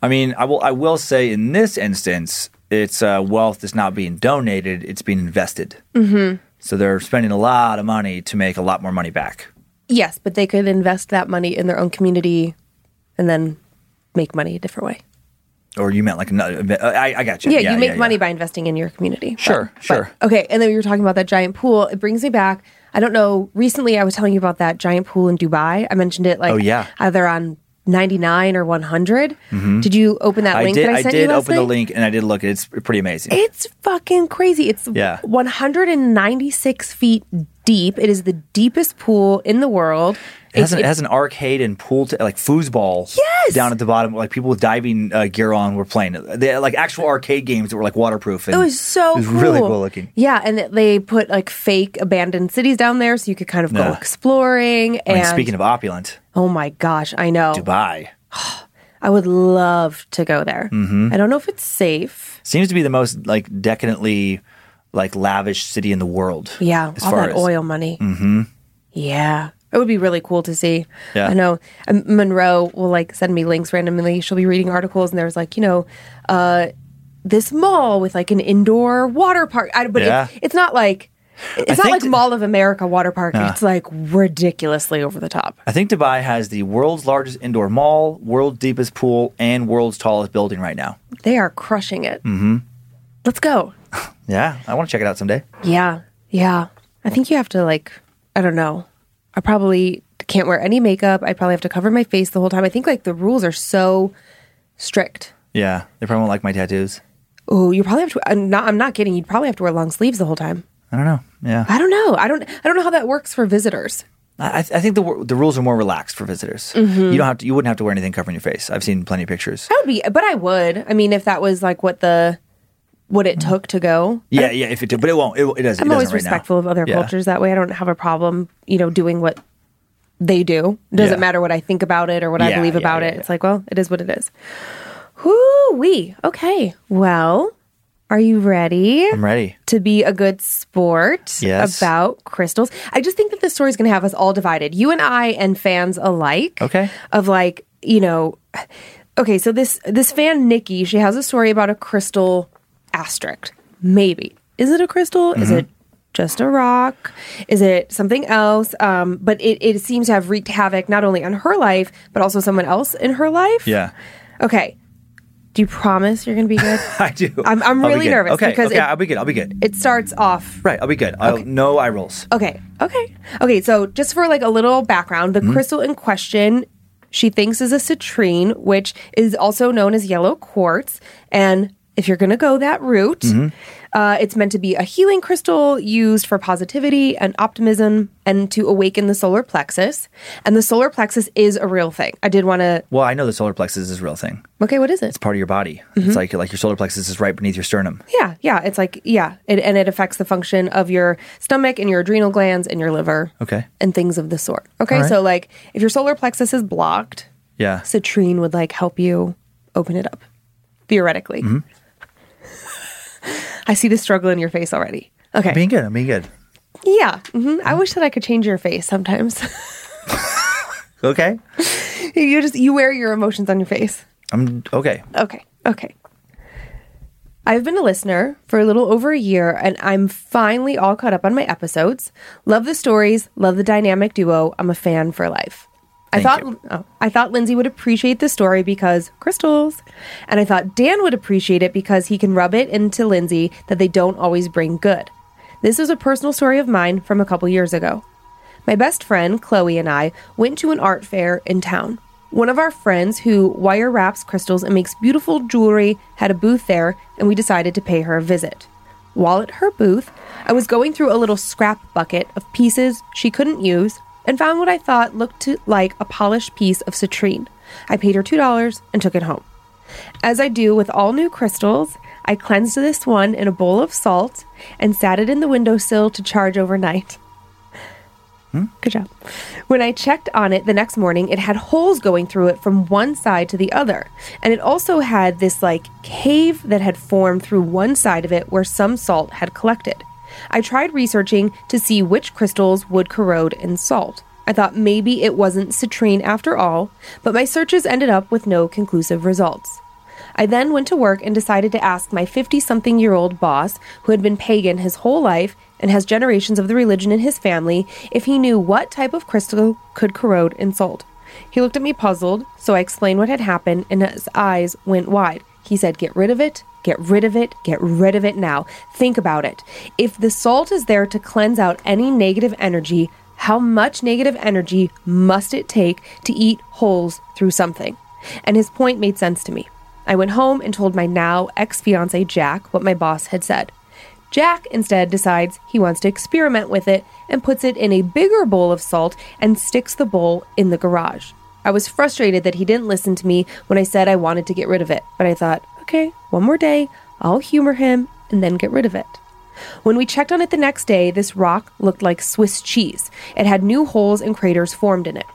Speaker 2: I mean, I will. I will say in this instance, it's uh, wealth that's not being donated; it's being invested. Mm-hmm. So they're spending a lot of money to make a lot more money back.
Speaker 3: Yes, but they could invest that money in their own community and then make money a different way.
Speaker 2: Or you meant like another? Uh, I, I got you.
Speaker 3: Yeah, you make
Speaker 2: yeah,
Speaker 3: money
Speaker 2: yeah.
Speaker 3: by investing in your community.
Speaker 2: Sure,
Speaker 3: But-
Speaker 2: sure.
Speaker 3: but- okay, and then we were talking about that giant pool. It brings me back. I don't know. Recently, I was telling you about that giant pool in Dubai. I mentioned it like
Speaker 2: Oh, yeah.
Speaker 3: either on 99 or 100. Mm-hmm. Did you open that
Speaker 2: I
Speaker 3: link
Speaker 2: did.
Speaker 3: that I
Speaker 2: I,
Speaker 3: sent you
Speaker 2: did
Speaker 3: last
Speaker 2: open the link and I did look. It's pretty amazing.
Speaker 3: It's fucking crazy. It's
Speaker 2: Yeah.
Speaker 3: 196 feet deep. It is the deepest pool in the world.
Speaker 2: It has, an,
Speaker 3: It-
Speaker 2: has an arcade and pool, t- like foosball.
Speaker 3: Yes!
Speaker 2: Down at the bottom, like people with diving uh, gear on were playing. They like actual arcade games that were like waterproof. And
Speaker 3: It was so
Speaker 2: It was
Speaker 3: cool.
Speaker 2: really cool looking.
Speaker 3: Yeah, and they put like fake abandoned cities down there so you could kind of go
Speaker 2: Yeah.
Speaker 3: exploring.
Speaker 2: I mean,
Speaker 3: and
Speaker 2: speaking of opulent,
Speaker 3: oh my gosh, I know.
Speaker 2: Dubai
Speaker 3: I would love to go there.
Speaker 2: Mm-hmm.
Speaker 3: I don't know if it's safe.
Speaker 2: seems to be the most like decadently like lavish city in the world.
Speaker 3: Yeah, all that
Speaker 2: as
Speaker 3: oil money. Mm-hmm. Yeah. It would be really cool to see.
Speaker 2: Yeah.
Speaker 3: I know um, Monroe will like send me links randomly. She'll be reading articles, and there's like, you know, uh, this mall with like an indoor water park. I, but
Speaker 2: Yeah.
Speaker 3: it's, it's not like it's
Speaker 2: I
Speaker 3: not like
Speaker 2: th-
Speaker 3: Mall of America water park. It's like ridiculously over the top.
Speaker 2: I think Dubai has the world's largest indoor mall, world's deepest pool, and world's tallest building right now.
Speaker 3: They are crushing it. Mm-hmm. Let's go.
Speaker 2: Yeah, I want to check it out someday.
Speaker 3: Yeah. Yeah. I think you have to like I don't know. I probably can't wear any makeup. I probably have to cover my face the whole time. I think like the rules are so strict.
Speaker 2: Yeah, they probably won't like my tattoos.
Speaker 3: Oh, you probably have to I'm not I'm not kidding. You'd probably have to wear long sleeves the whole time.
Speaker 2: I don't know. Yeah,
Speaker 3: I don't know. I don't I don't know how that works for visitors.
Speaker 2: I, I think the the rules are more relaxed for visitors.
Speaker 3: Mm-hmm.
Speaker 2: You don't have to. You wouldn't have to wear anything covering your face. I've seen plenty of pictures.
Speaker 3: I would be but I would. I mean if that was like what the what it took to go.
Speaker 2: Yeah, yeah. If it did, but it won't. It, it doesn't.
Speaker 3: I'm
Speaker 2: it
Speaker 3: always
Speaker 2: doesn't right now.
Speaker 3: respectful of other
Speaker 2: Yeah.
Speaker 3: cultures that way. I don't have a problem, you know, doing what they do. It doesn't
Speaker 2: Yeah.
Speaker 3: matter what I think about it or what I believe
Speaker 2: yeah,
Speaker 3: about
Speaker 2: yeah,
Speaker 3: it.
Speaker 2: yeah.
Speaker 3: It's like, well, it is what it is. Whoo wee. Okay. Well, are you ready
Speaker 2: I'm ready.
Speaker 3: to be a good sport
Speaker 2: Yes.
Speaker 3: about crystals? I just think that this story is going to have us all divided. You and I and fans alike.
Speaker 2: Okay.
Speaker 3: Of like, you know, okay, so this this fan Nikki, she has a story about a crystal asterisk. Maybe. Is it a crystal? Is
Speaker 2: Mm-hmm.
Speaker 3: it just a rock? Is it something else? Um, but it, it seems to have wreaked havoc not only on her life, but also someone else in her life.
Speaker 2: Yeah,
Speaker 3: Okay. Do you promise you're going to be good?
Speaker 2: I do.
Speaker 3: I'm- I'm
Speaker 2: I'll be
Speaker 3: really nervous
Speaker 2: Okay,
Speaker 3: because
Speaker 2: okay,
Speaker 3: it-
Speaker 2: I'll be good. I'll be good.
Speaker 3: it starts off
Speaker 2: Right, I'll be good. I'll, No eye rolls.
Speaker 3: Okay. Okay. Okay. So just for like a little background, the
Speaker 2: Mm-hmm.
Speaker 3: crystal in question she thinks is a citrine, which is also known as yellow quartz. And if you're going to go that route,
Speaker 2: Mm-hmm.
Speaker 3: uh, it's meant to be a healing crystal used for positivity and optimism and to awaken the solar plexus. And the solar plexus is a real thing. I did want to.
Speaker 2: Well, I know the solar plexus is a real thing.
Speaker 3: Okay, what is it?
Speaker 2: It's part of your body.
Speaker 3: Mm-hmm.
Speaker 2: It's like like your solar plexus is right beneath your sternum.
Speaker 3: Yeah, yeah. It's like yeah, it, and it affects the function of your stomach and your adrenal glands and your liver.
Speaker 2: Okay.
Speaker 3: and things of the sort. Okay,
Speaker 2: right.
Speaker 3: so like if your solar plexus is blocked,
Speaker 2: Yeah.
Speaker 3: citrine would like help you open it up, theoretically.
Speaker 2: Mm-hmm.
Speaker 3: I see the struggle in your face already. Okay, I'm
Speaker 2: Being good. I'm being good.
Speaker 3: yeah. hmm I wish that I could change your face sometimes.
Speaker 2: Okay.
Speaker 3: you just you wear your emotions on your face.
Speaker 2: I'm okay.
Speaker 3: Okay. Okay. I've been a listener for a little over a year and I'm finally all caught up on my episodes. Love the stories, love the dynamic duo. I'm a fan for life. I thought oh, I thought Lindsay would appreciate the story because crystals. And I thought Dan would appreciate it because he can rub it into Lindsay that they don't always bring good. This is a personal story of mine from a couple years ago. My best friend, Chloe, and I went to an art fair in town. One of our friends who wire wraps crystals and makes beautiful jewelry had a booth there, and we decided to pay her a visit. While at her booth, I was going through a little scrap bucket of pieces she couldn't use and found what I thought looked to, like a polished piece of citrine. I paid her $2 and took it home. As I do with all new crystals, I cleansed this one in a bowl of salt and sat it in the windowsill to charge overnight. Hmm? Good job. When I checked on it the next morning, it had holes going through it from one side to the other. And it also had this like cave that had formed through one side of it where some salt had collected. I tried researching to see which crystals would corrode in salt. I thought maybe it wasn't citrine after all, but my searches ended up with no conclusive results. I then went to work and decided to ask my 50 something year old boss, who had been pagan his whole life and has generations of the religion in his family if he knew what type of crystal could corrode in salt. He looked at me puzzled, so I explained what had happened, and his eyes went wide. He said, Get rid of it, get rid of it, get rid of it now. Think about it. If the salt is there to cleanse out any negative energy, how much negative energy must it take to eat holes through something? And his point made sense to me. I went home and told my now ex fiance Jack what my boss had said. Jack instead decides he wants to experiment with it and puts it in a bigger bowl of salt and sticks the bowl in the garage. I was frustrated that he didn't listen to me when I said I wanted to get rid of it, but I thought, okay, one more day, I'll humor him and then get rid of it. When we checked on it the next day, this rock looked like Swiss cheese. It had new holes and craters formed in it.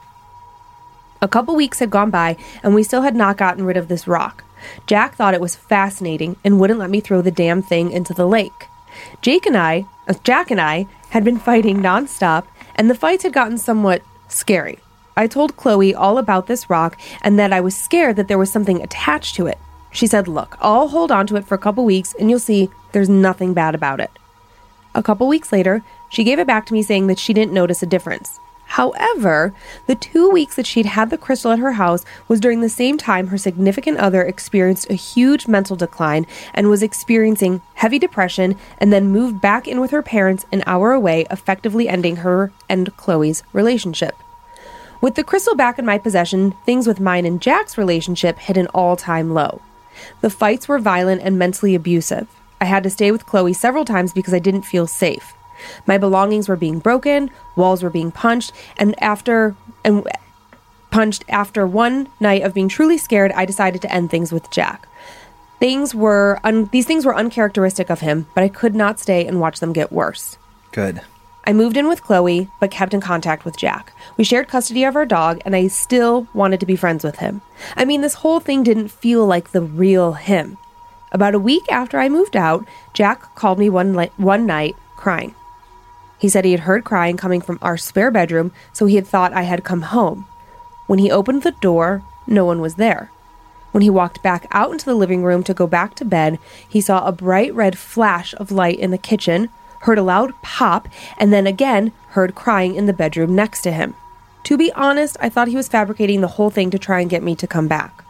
Speaker 3: A couple weeks had gone by, and we still had not gotten rid of this rock. Jack thought it was fascinating and wouldn't let me throw the damn thing into the lake. Jake and I, uh, Jack and I, had been fighting nonstop, and the fights had gotten somewhat scary. I told Chloe all about this rock and that I was scared that there was something attached to it. She said, Look, I'll hold on to it for a couple weeks and you'll see there's nothing bad about it. A couple weeks later, she gave it back to me saying that she didn't notice a difference. However, the two weeks that she'd had the crystal at her house was during the same time her significant other experienced a huge mental decline and was experiencing heavy depression and then moved back in with her parents an hour away, effectively ending her and Chloe's relationship. With the crystal back in my possession, things with mine and Jack's relationship hit an all time low. The fights were violent and mentally abusive. I had to stay with Chloe several times because I didn't feel safe. My belongings were being broken, walls were being punched, and after and punched after one night of being truly scared, I decided to end things with Jack. Things were un- these things were uncharacteristic of him, but I could not stay and watch them get worse.
Speaker 2: Good.
Speaker 3: I moved in with Chloe, but kept in contact with Jack. We shared custody of our dog, and I still wanted to be friends with him. I mean, this whole thing didn't feel like the real him. About a week after I moved out, Jack called me one, li- one night crying. He said he had heard crying coming from our spare bedroom, so he had thought I had come home. When he opened the door, no one was there. When he walked back out into the living room to go back to bed, he saw a bright red flash of light in the kitchen, heard a loud pop, and then again heard crying in the bedroom next to him. To be honest, I thought he was fabricating the whole thing to try and get me to come back.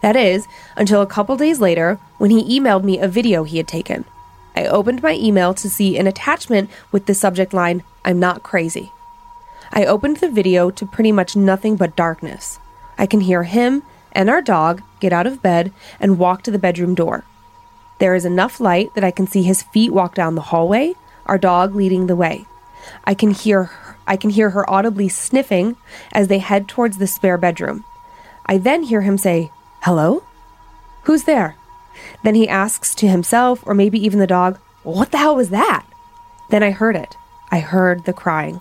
Speaker 3: That is, until a couple days later when he emailed me a video he had taken. I opened my email to see an attachment with the subject line, I'm not crazy. I opened the video to pretty much nothing but darkness. I can hear him and our dog get out of bed and walk to the bedroom door. There is enough light that I can see his feet walk down the hallway, our dog leading the way. I can hear I can hear her audibly sniffing as they head towards the spare bedroom. I then hear him say, "Hello? Who's there?" Then he asks to himself or maybe even the dog, "What the hell was that?" Then I heard it. I heard the crying.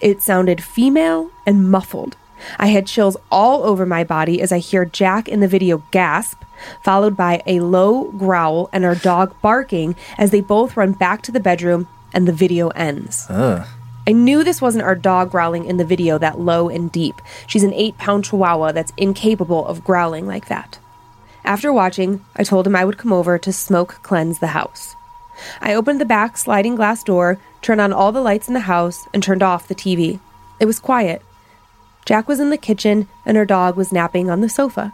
Speaker 3: It sounded female and muffled. I had chills all over my body as I hear Jack in the video gasp, followed by a low growl and our dog barking as they both run back to the bedroom and the video ends.
Speaker 2: Ugh.
Speaker 3: I knew this wasn't our dog growling in the video that low and deep. She's an eight pound chihuahua that's incapable of growling like that. After watching, I told him I would come over to smoke cleanse the house. I opened the back sliding glass door, turned on all the lights in the house, and turned off the TV. It was quiet. Jack was in the kitchen, and her dog was napping on the sofa.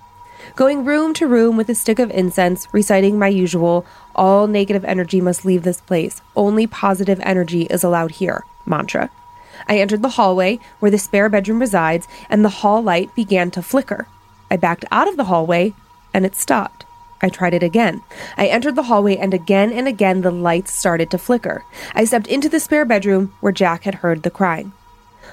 Speaker 3: Going room to room with a stick of incense, reciting my usual, all negative energy must leave this place, only positive energy is allowed here mantra. I entered the hallway where the spare bedroom resides, and the hall light began to flicker. I backed out of the hallway, and it stopped. I tried it again. I entered the hallway, and again and again the lights started to flicker. I stepped into the spare bedroom where Jack had heard the crying.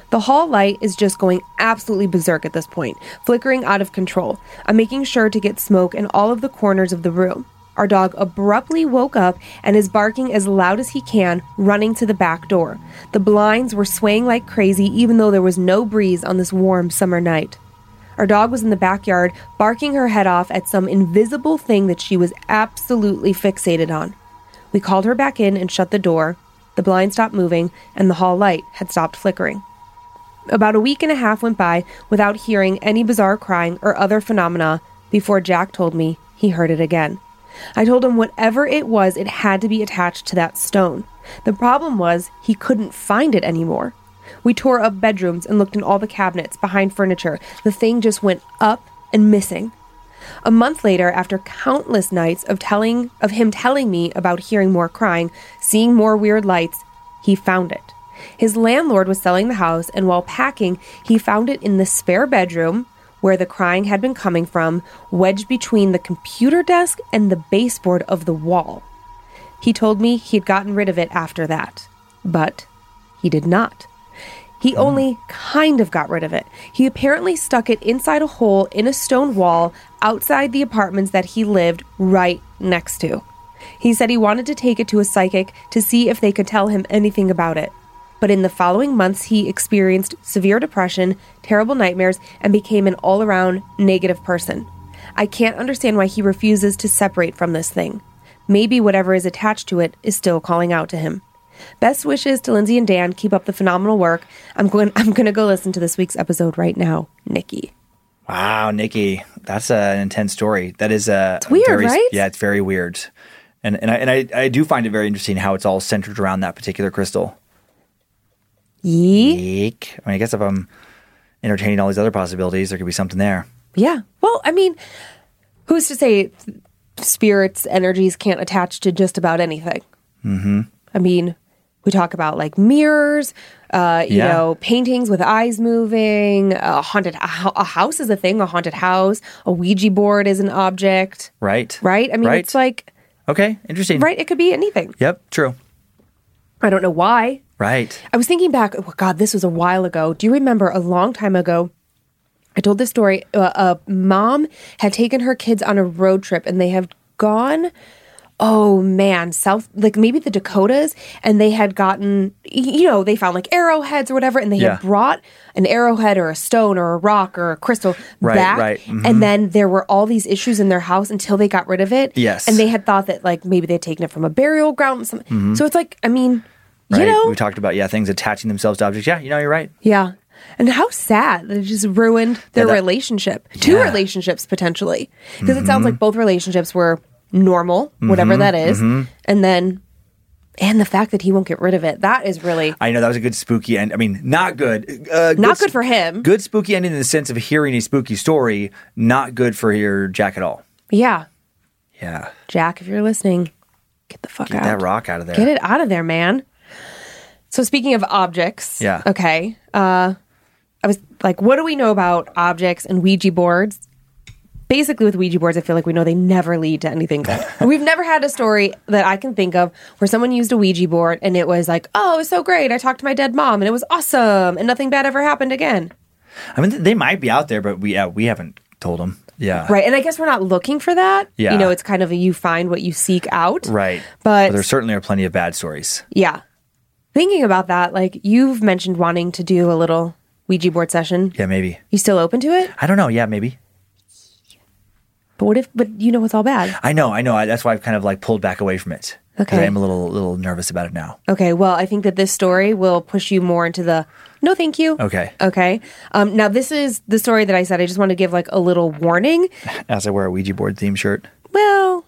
Speaker 3: The hall light is just going absolutely berserk at this point, flickering out of control. I'm making sure to get smoke in all of the corners of the room. Our dog abruptly woke up and is barking as loud as he can, running to the back door. The blinds were swaying like crazy, even though there was no breeze on this warm summer night. Our dog was in the backyard, barking her head off at some invisible thing that she was absolutely fixated on. We called her back in and shut the door. The blind stopped moving, and the hall light had stopped flickering. About a week and a half went by without hearing any bizarre crying or other phenomena before Jack told me he heard it again. I told him whatever it was, it had to be attached to that stone. The problem was he couldn't find it anymore. We tore up bedrooms and looked in all the cabinets, behind furniture. The thing just went up and missing. A month later, after countless nights of telling of him telling me about hearing more crying, seeing more weird lights, he found it. His landlord was selling the house, and while packing, he found it in the spare bedroom where the crying had been coming from, wedged between the computer desk and the baseboard of the wall. He told me he had gotten rid of it after that, but he did not. He hmm. only kind of got rid of it. He apparently stuck it inside a hole in a stone wall outside the apartments that he lived right next to. He said he wanted to take it to a psychic to see if they could tell him anything about it. But in the following months, he experienced severe depression, terrible nightmares, and became an all around negative person. I can't understand why he refuses to separate from this thing. Maybe whatever is attached to it is still calling out to him. Best wishes to Lindsay and Dan. Keep up the phenomenal work. I'm going. I'm going to go listen to this week's episode right now, Nikki.
Speaker 2: Wow, Nikki, that's an intense story. That is a
Speaker 3: It's weird,
Speaker 2: very,
Speaker 3: right?
Speaker 2: Yeah, it's very weird, and and I and I, I do find it very interesting how it's all centered around that particular crystal.
Speaker 3: Yee.
Speaker 2: Eek. I mean, I guess if I'm entertaining all these other possibilities, there could be something there.
Speaker 3: Yeah. Well, I mean, who's to say spirits, energies can't attach to just about anything? Mm-hmm. I mean, we talk about like mirrors, uh, you
Speaker 2: Yeah.
Speaker 3: know, paintings with eyes moving, a haunted a, hou- a house is a thing, a haunted house, a Ouija board is an object,
Speaker 2: Right.
Speaker 3: right? I mean,
Speaker 2: Right.
Speaker 3: it's like,
Speaker 2: Okay. Interesting.
Speaker 3: right, it could be anything.
Speaker 2: Yep. True.
Speaker 3: I don't know why.
Speaker 2: Right.
Speaker 3: I was thinking back, oh God, this was a while ago. Do you remember a long time ago? I told this story. Uh, a mom had taken her kids on a road trip and they have gone, oh man, south, like maybe the Dakotas, and they had gotten, you know, they found like arrowheads or whatever, and they
Speaker 2: Yeah.
Speaker 3: had brought an arrowhead or a stone or a rock or a crystal
Speaker 2: Right,
Speaker 3: back.
Speaker 2: right, mhm.
Speaker 3: And then there were all these issues in their house until they got rid of it.
Speaker 2: Yes.
Speaker 3: And they had thought that like maybe they'd taken it from a burial ground. Some, So it's like, I mean,
Speaker 2: Right.
Speaker 3: you know,
Speaker 2: we talked about yeah things attaching themselves to objects. Yeah. You know, you're right.
Speaker 3: yeah. And how sad that it just ruined their
Speaker 2: that-
Speaker 3: relationship. Two
Speaker 2: Yeah. Mm-hmm.
Speaker 3: relationships potentially. Because it sounds like both relationships were normal, whatever that is.
Speaker 2: mm-hmm.
Speaker 3: And then and the fact that he won't get rid of it. That is really
Speaker 2: I know that was a good spooky end. I mean, not good. Uh,
Speaker 3: not
Speaker 2: good
Speaker 3: good for him.
Speaker 2: Good spooky ending in the sense of hearing a spooky story. Not good for your Jack at all.
Speaker 3: Yeah.
Speaker 2: Yeah.
Speaker 3: Jack, if you're listening, get the fuck out.
Speaker 2: Get
Speaker 3: out.
Speaker 2: that rock out of there.
Speaker 3: Get it out of there, man. So speaking of objects,
Speaker 2: Yeah.
Speaker 3: Okay. Uh I was like, what do we know about objects and Ouija boards? Basically, with Ouija boards, I feel like we know they never lead to anything good. We've never had a story that I can think of where someone used a Ouija board and it was like, oh, it was so great. I talked to my dead mom and it was awesome and nothing bad ever happened again.
Speaker 2: I mean, they might be out there, but we yeah, we haven't told them. Yeah.
Speaker 3: Right. And I guess we're not looking for that.
Speaker 2: Yeah.
Speaker 3: You know, it's kind of a you find what you seek out.
Speaker 2: Right.
Speaker 3: But-
Speaker 2: there certainly are plenty of bad stories.
Speaker 3: Yeah. Thinking about that, like you've mentioned wanting to do a little Ouija board session.
Speaker 2: Yeah, maybe.
Speaker 3: You still open to it?
Speaker 2: I don't know. Yeah, maybe.
Speaker 3: But what if, but you know it's all bad?
Speaker 2: I know. I know. I, that's why I've kind of like pulled back away from it.
Speaker 3: Okay.
Speaker 2: I'm a little little nervous about it now.
Speaker 3: Okay, well, I think that this story will push you more into the no, thank you.
Speaker 2: Okay.
Speaker 3: Okay. Um, now, this is the story that I said. I just want to give like a little warning.
Speaker 2: As I wear a Ouija board theme shirt.
Speaker 3: Well,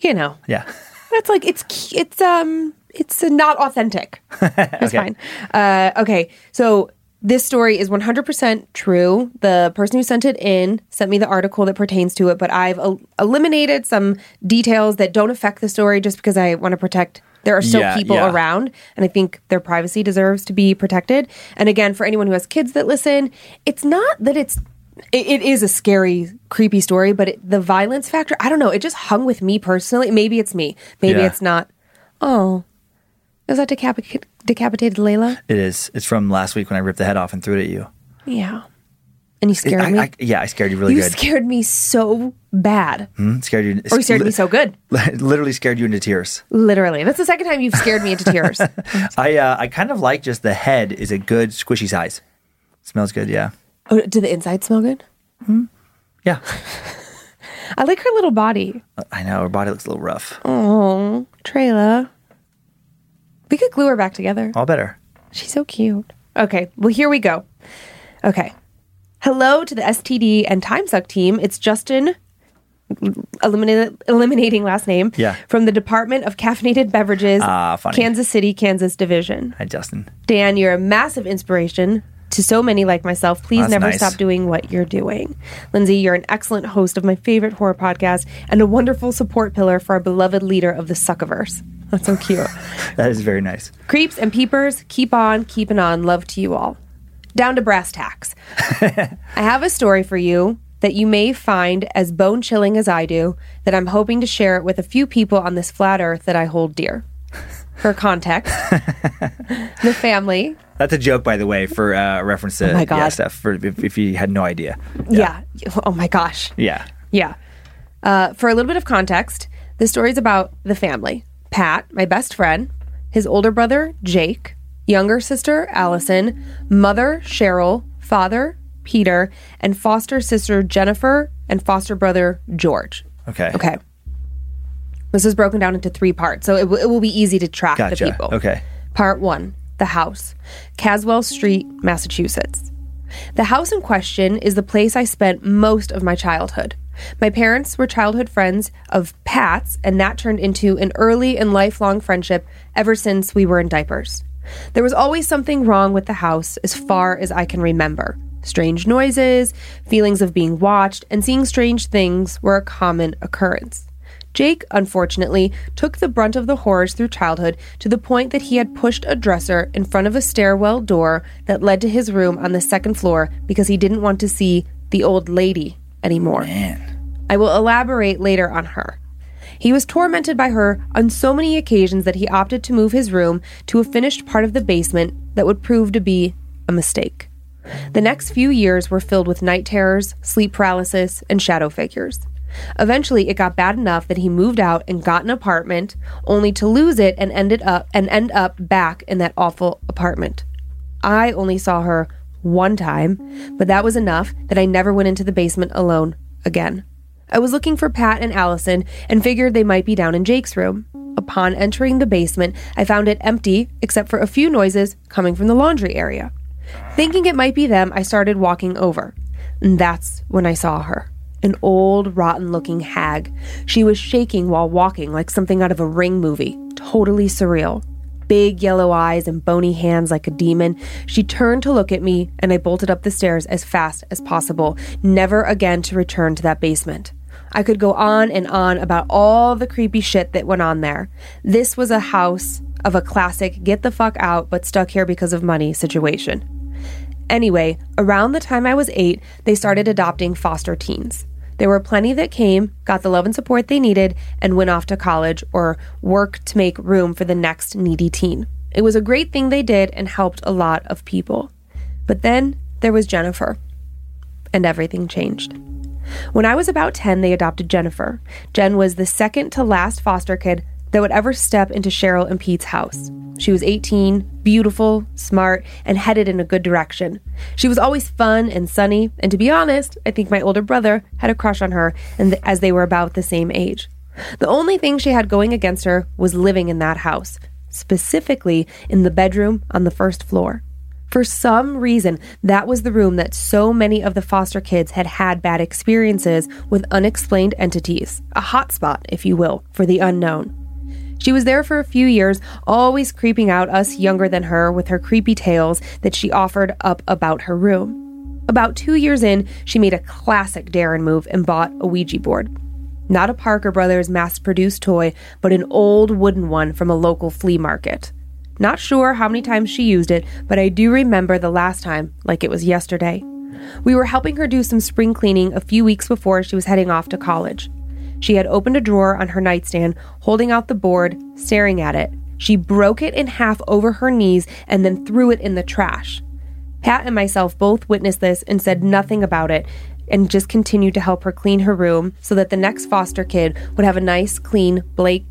Speaker 3: you know,
Speaker 2: Yeah.
Speaker 3: That's like it's it's um it's not authentic. It's
Speaker 2: Okay.
Speaker 3: fine. Uh, okay, so this story is 100% true. The person who sent it in sent me the article that pertains to it, but I've el- eliminated some details that don't affect the story just because I want to protect. There are still
Speaker 2: Yeah,
Speaker 3: people
Speaker 2: yeah.
Speaker 3: around, and I think their privacy deserves to be protected. And again, for anyone who has kids that listen, it's not that it's it, it is a scary, creepy story, but it, the violence factor, I don't know, it just hung with me personally. Maybe it's me. Maybe
Speaker 2: Yeah.
Speaker 3: it's not. Oh, is that decapic- decapitated Layla?
Speaker 2: It is. It's from last week when I ripped the head off and threw it at you.
Speaker 3: Yeah. And you scared
Speaker 2: I,
Speaker 3: me.
Speaker 2: I, yeah, I scared you really
Speaker 3: you
Speaker 2: good.
Speaker 3: scared me so bad.
Speaker 2: Hmm? Scared you.
Speaker 3: Or you scared me so good.
Speaker 2: Literally scared you into tears.
Speaker 3: Literally. That's the second time you've scared me into tears.
Speaker 2: I uh, I kind of like just the head is a good squishy size. Smells good. Yeah.
Speaker 3: oh, did the inside smell good?
Speaker 2: Yeah.
Speaker 3: I like her little body.
Speaker 2: I know her body looks a little rough.
Speaker 3: Oh, Trayla. We could glue her back together.
Speaker 2: All better.
Speaker 3: She's so cute. Okay, well, here we go. Okay. Hello to the STD and TimeSuck team. It's Justin eliminated, eliminating last name.
Speaker 2: Yeah.
Speaker 3: From the Department of Caffeinated Beverages,
Speaker 2: Ah, funny.
Speaker 3: Kansas City, Kansas Division.
Speaker 2: Hi, Justin.
Speaker 3: Dan, you're a massive inspiration to so many like myself. Please
Speaker 2: That's
Speaker 3: never
Speaker 2: nice.
Speaker 3: stop doing what you're doing. Lindsay, you're an excellent host of my favorite horror podcast and a wonderful support pillar for our beloved leader of the Suckiverse. That's so cute.
Speaker 2: That is very nice.
Speaker 3: Creeps and peepers, keep on, keeping on. Love to you all. Down to brass tacks. I have a story for you that you may find as bone chilling as I do, that I'm hoping to share it with a few people on this flat earth that I hold dear. For context, the family,
Speaker 2: That's a joke, by the way, for uh, reference to
Speaker 3: Oh my God.
Speaker 2: yeah, stuff. For if, if you had no idea.
Speaker 3: yeah. Oh my gosh.
Speaker 2: Yeah.
Speaker 3: Yeah. Uh, for a little bit of context, the story is about the family Pat, my best friend, his older brother, Jake, younger sister, Allison, mother, Cheryl, father, Peter, and foster sister, Jennifer, and foster brother, George.
Speaker 2: Okay.
Speaker 3: Okay. This is broken down into three parts, so it, w- it will be easy to track the people.
Speaker 2: Okay.
Speaker 3: Part one The house, Caswell Street, Massachusetts. The house in question is the place I spent most of my childhood. My parents were childhood friends of Pat's, and that turned into an early and lifelong friendship ever since we were in diapers. There was always something wrong with the house as far as I can remember. Strange noises, feelings of being watched, and seeing strange things were a common occurrence. Jake, unfortunately, took the brunt of the horrors through childhood to the point that he had pushed a dresser in front of a stairwell door that led to his room on the second floor because he didn't want to see the old lady anymore.
Speaker 2: Man.
Speaker 3: I will elaborate later on her. He was tormented by her on so many occasions that he opted to move his room to a finished part of the basement that would prove to be a mistake. The next few years were filled with night terrors, sleep paralysis, and shadow figures. Eventually, it got bad enough that he moved out and got an apartment, only to lose it and ended up and end up back in that awful apartment. I only saw her one time, but that was enough that I never went into the basement alone again. I was looking for Pat and Allison and figured they might be down in Jake's room. Upon entering the basement, I found it empty except for a few noises coming from the laundry area. Thinking it might be them, I started walking over. And that's when I saw her. An old, rotten looking hag. She was shaking while walking like something out of a ring movie. Totally surreal. Big yellow eyes and bony hands like a demon. She turned to look at me, and I bolted up the stairs as fast as possible, never again to return to that basement. I could go on and on about all the creepy shit that went on there. This was a house of a classic get the fuck out but stuck here because of money situation. Anyway, around the time I was eight, they started adopting foster teens. There were plenty that came, got the love and support they needed, and went off to college or work to make room for the next needy teen. It was a great thing they did and helped a lot of people. But then there was Jennifer, and everything changed. When I was about 10, they adopted Jennifer. Jen was the second to last foster kid that would ever step into Cheryl and Pete's house. She was 18, beautiful, smart, and headed in a good direction. She was always fun and sunny, and to be honest, I think my older brother had a crush on her and th- as they were about the same age. The only thing she had going against her was living in that house, specifically in the bedroom on the first floor. For some reason, that was the room that so many of the foster kids had had bad experiences with unexplained entities, a hotspot, if you will, for the unknown. She was there for a few years, always creeping out us younger than her with her creepy tales that she offered up about her room. About two years in, she made a classic Darren move and bought a Ouija board. Not a Parker Brothers mass produced toy, but an old wooden one from a local flea market. Not sure how many times she used it, but I do remember the last time like it was yesterday. We were helping her do some spring cleaning a few weeks before she was heading off to college. She had opened a drawer on her nightstand, holding out the board, staring at it. She broke it in half over her knees and then threw it in the trash. Pat and myself both witnessed this and said nothing about it and just continued to help her clean her room so that the next foster kid would have a nice, clean, blank,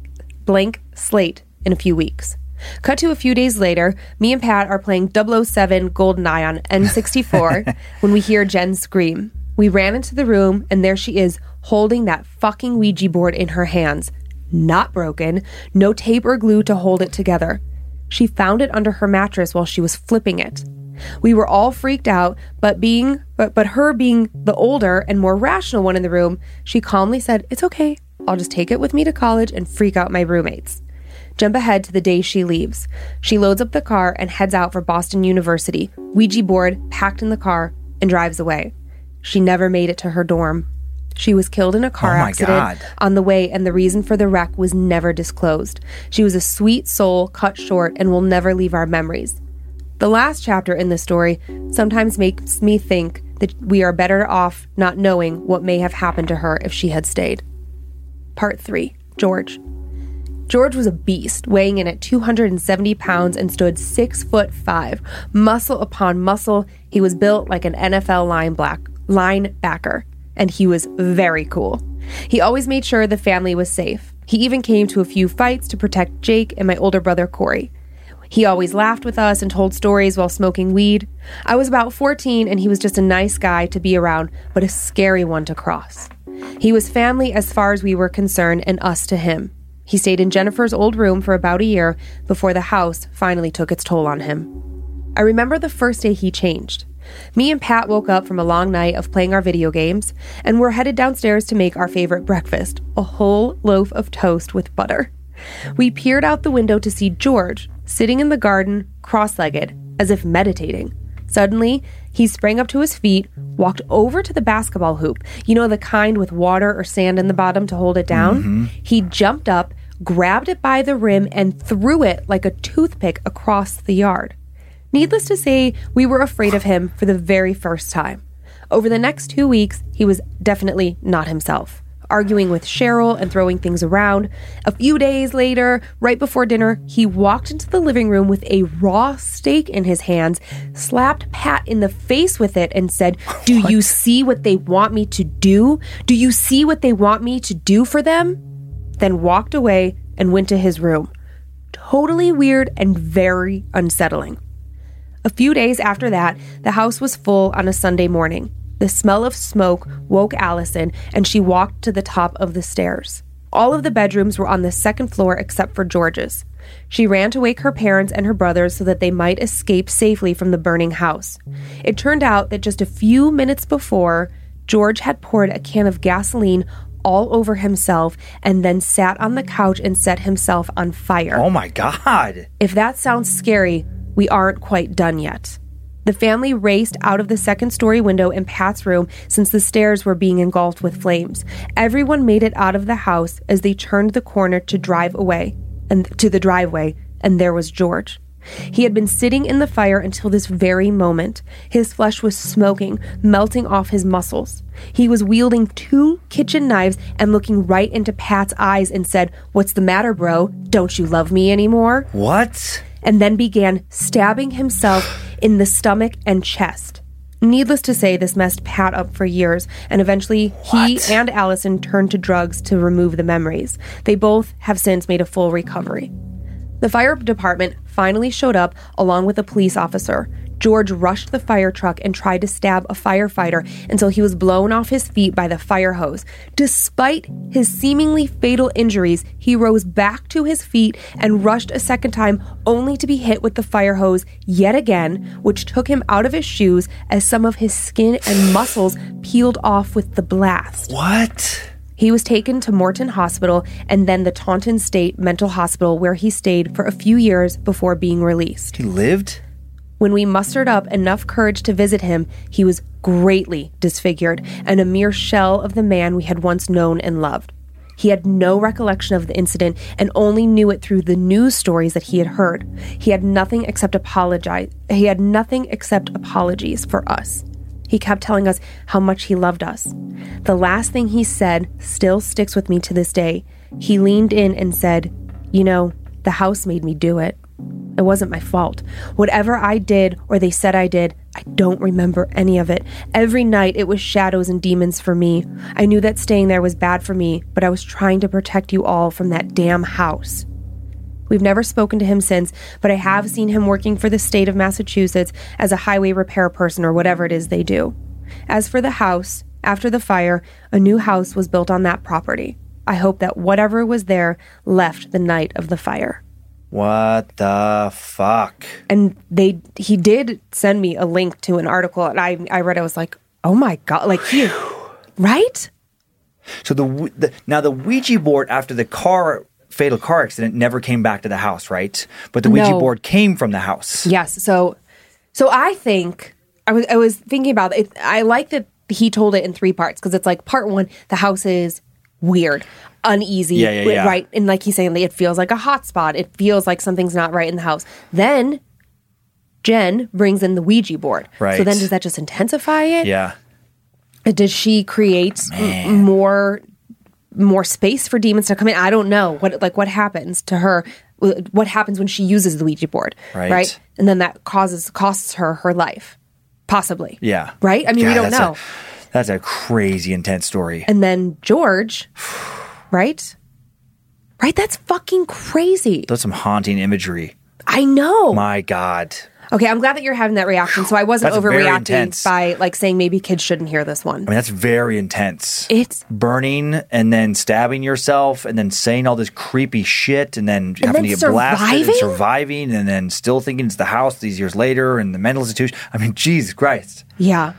Speaker 3: blank slate in a few weeks. Cut to a few days later, me and Pat are playing 007 GoldenEye on N64 when we hear Jen scream. We ran into the room, and there she is, holding that fucking Ouija board in her hands. Not broken, no tape or glue to hold it together. She found it under her mattress while she was flipping it. We were all freaked out, but being but, but her being the older and more rational one in the room, she calmly said, "It's okay. I'll just take it with me to college and freak out my roommates." Jump ahead to the day she leaves. She loads up the car and heads out for Boston University, Ouija board packed in the car, and drives away. She never made it to her dorm. She was killed in a car
Speaker 2: Oh
Speaker 3: accident
Speaker 2: God.
Speaker 3: on the way, and the reason for the wreck was never disclosed. She was a sweet soul cut short and will never leave our memories. The last chapter in the story sometimes makes me think that we are better off not knowing what may have happened to her if she had stayed. Part 3 George. George was a beast, weighing in at 270 pounds and stood six foot five, muscle upon muscle. He was built like an NFL line black linebacker, and he was very cool. He always made sure the family was safe. He even came to a few fights to protect Jake and my older brother Corey. He always laughed with us and told stories while smoking weed. I was about 14 and he was just a nice guy to be around, but a scary one to cross. He was family as far as we were concerned and us to him. He stayed in Jennifer's old room for about a year before the house finally took its toll on him. I remember the first day he changed. Me and Pat woke up from a long night of playing our video games and were headed downstairs to make our favorite breakfast a whole loaf of toast with butter. We peered out the window to see George sitting in the garden, cross legged, as if meditating. Suddenly, he sprang up to his feet, walked over to the basketball hoop, you know, the kind with water or sand in the bottom to hold it down. Mm-hmm. He jumped up, grabbed it by the rim, and threw it like a toothpick across the yard. Needless to say, we were afraid of him for the very first time. Over the next two weeks, he was definitely not himself, arguing with Cheryl and throwing things around. A few days later, right before dinner, he walked into the living room with a raw steak in his hands, slapped Pat in the face with it, and said, Do you see what they want me to do? Do you see what they want me to do for them? Then walked away and went to his room. Totally weird and very unsettling. A few days after that, the house was full on a Sunday morning. The smell of smoke woke Allison, and she walked to the top of the stairs. All of the bedrooms were on the second floor except for George's. She ran to wake her parents and her brothers so that they might escape safely from the burning house. It turned out that just a few minutes before, George had poured a can of gasoline all over himself and then sat on the couch and set himself on fire.
Speaker 2: Oh my God.
Speaker 3: If that sounds scary, we aren't quite done yet. The family raced out of the second story window in Pat's room since the stairs were being engulfed with flames. Everyone made it out of the house as they turned the corner to drive away and to the driveway, and there was George. He had been sitting in the fire until this very moment. His flesh was smoking, melting off his muscles. He was wielding two kitchen knives and looking right into Pat's eyes and said, What's the matter, bro? Don't you love me anymore?
Speaker 2: What?
Speaker 3: And then began stabbing himself in the stomach and chest. Needless to say, this messed Pat up for years, and eventually he and Allison turned to drugs to remove the memories. They both have since made a full recovery. The fire department finally showed up along with a police officer. George rushed the fire truck and tried to stab a firefighter until he was blown off his feet by the fire hose. Despite his seemingly fatal injuries, he rose back to his feet and rushed a second time, only to be hit with the fire hose yet again, which took him out of his shoes as some of his skin and muscles peeled off with the blast.
Speaker 2: What?
Speaker 3: He was taken to Morton Hospital and then the Taunton State Mental Hospital, where he stayed for a few years before being released.
Speaker 2: He lived?
Speaker 3: When we mustered up enough courage to visit him, he was greatly disfigured and a mere shell of the man we had once known and loved. He had no recollection of the incident and only knew it through the news stories that he had heard. He had nothing except apologize. He had nothing except apologies for us. He kept telling us how much he loved us. The last thing he said still sticks with me to this day. He leaned in and said, "You know, the house made me do it. It wasn't my fault. Whatever I did or they said I did, I don't remember any of it. Every night it was shadows and demons for me. I knew that staying there was bad for me, but I was trying to protect you all from that damn house. We've never spoken to him since, but I have seen him working for the state of Massachusetts as a highway repair person or whatever it is they do. As for the house, after the fire, a new house was built on that property. I hope that whatever was there left the night of the fire.
Speaker 2: What the fuck?
Speaker 3: and they he did send me a link to an article and i i read it, i was like oh my god like he right
Speaker 2: So the, the now the Ouija board after the car fatal car accident never came back to the house, right? But the Ouija
Speaker 3: No.
Speaker 2: board came from the house.
Speaker 3: yes so so i think i was i was thinking about it i like that he told it in three parts because it's like part one the house is weird uneasy
Speaker 2: Yeah, yeah, yeah.
Speaker 3: right and like he's saying it feels like a hot spot. It feels like something's not right in the house. Then jen brings in the ouija board.
Speaker 2: Right.
Speaker 3: so then does that just intensify it?
Speaker 2: Yeah.
Speaker 3: does she create more more space for demons to come in? I don't know. What like what happens to her? What happens when she uses the ouija board?
Speaker 2: Right.
Speaker 3: and then that causes costs her her life possibly.
Speaker 2: Yeah.
Speaker 3: right? I mean we don't
Speaker 2: that's
Speaker 3: know.
Speaker 2: A, that's a crazy intense story.
Speaker 3: and then george right right that's fucking crazy
Speaker 2: That's some haunting imagery.
Speaker 3: i know
Speaker 2: My God.
Speaker 3: okay i'm glad that you're having that reaction so i wasn't
Speaker 2: That's very
Speaker 3: overreacting
Speaker 2: intense.
Speaker 3: by like saying maybe kids shouldn't hear this one
Speaker 2: I mean, that's very intense.
Speaker 3: it's
Speaker 2: Burning and then stabbing yourself and then saying all this creepy shit and then having
Speaker 3: then
Speaker 2: to get blasted and
Speaker 3: surviving?
Speaker 2: surviving and then still thinking it's the house these years later and the mental institution. I mean, Jesus Christ.
Speaker 3: Yeah.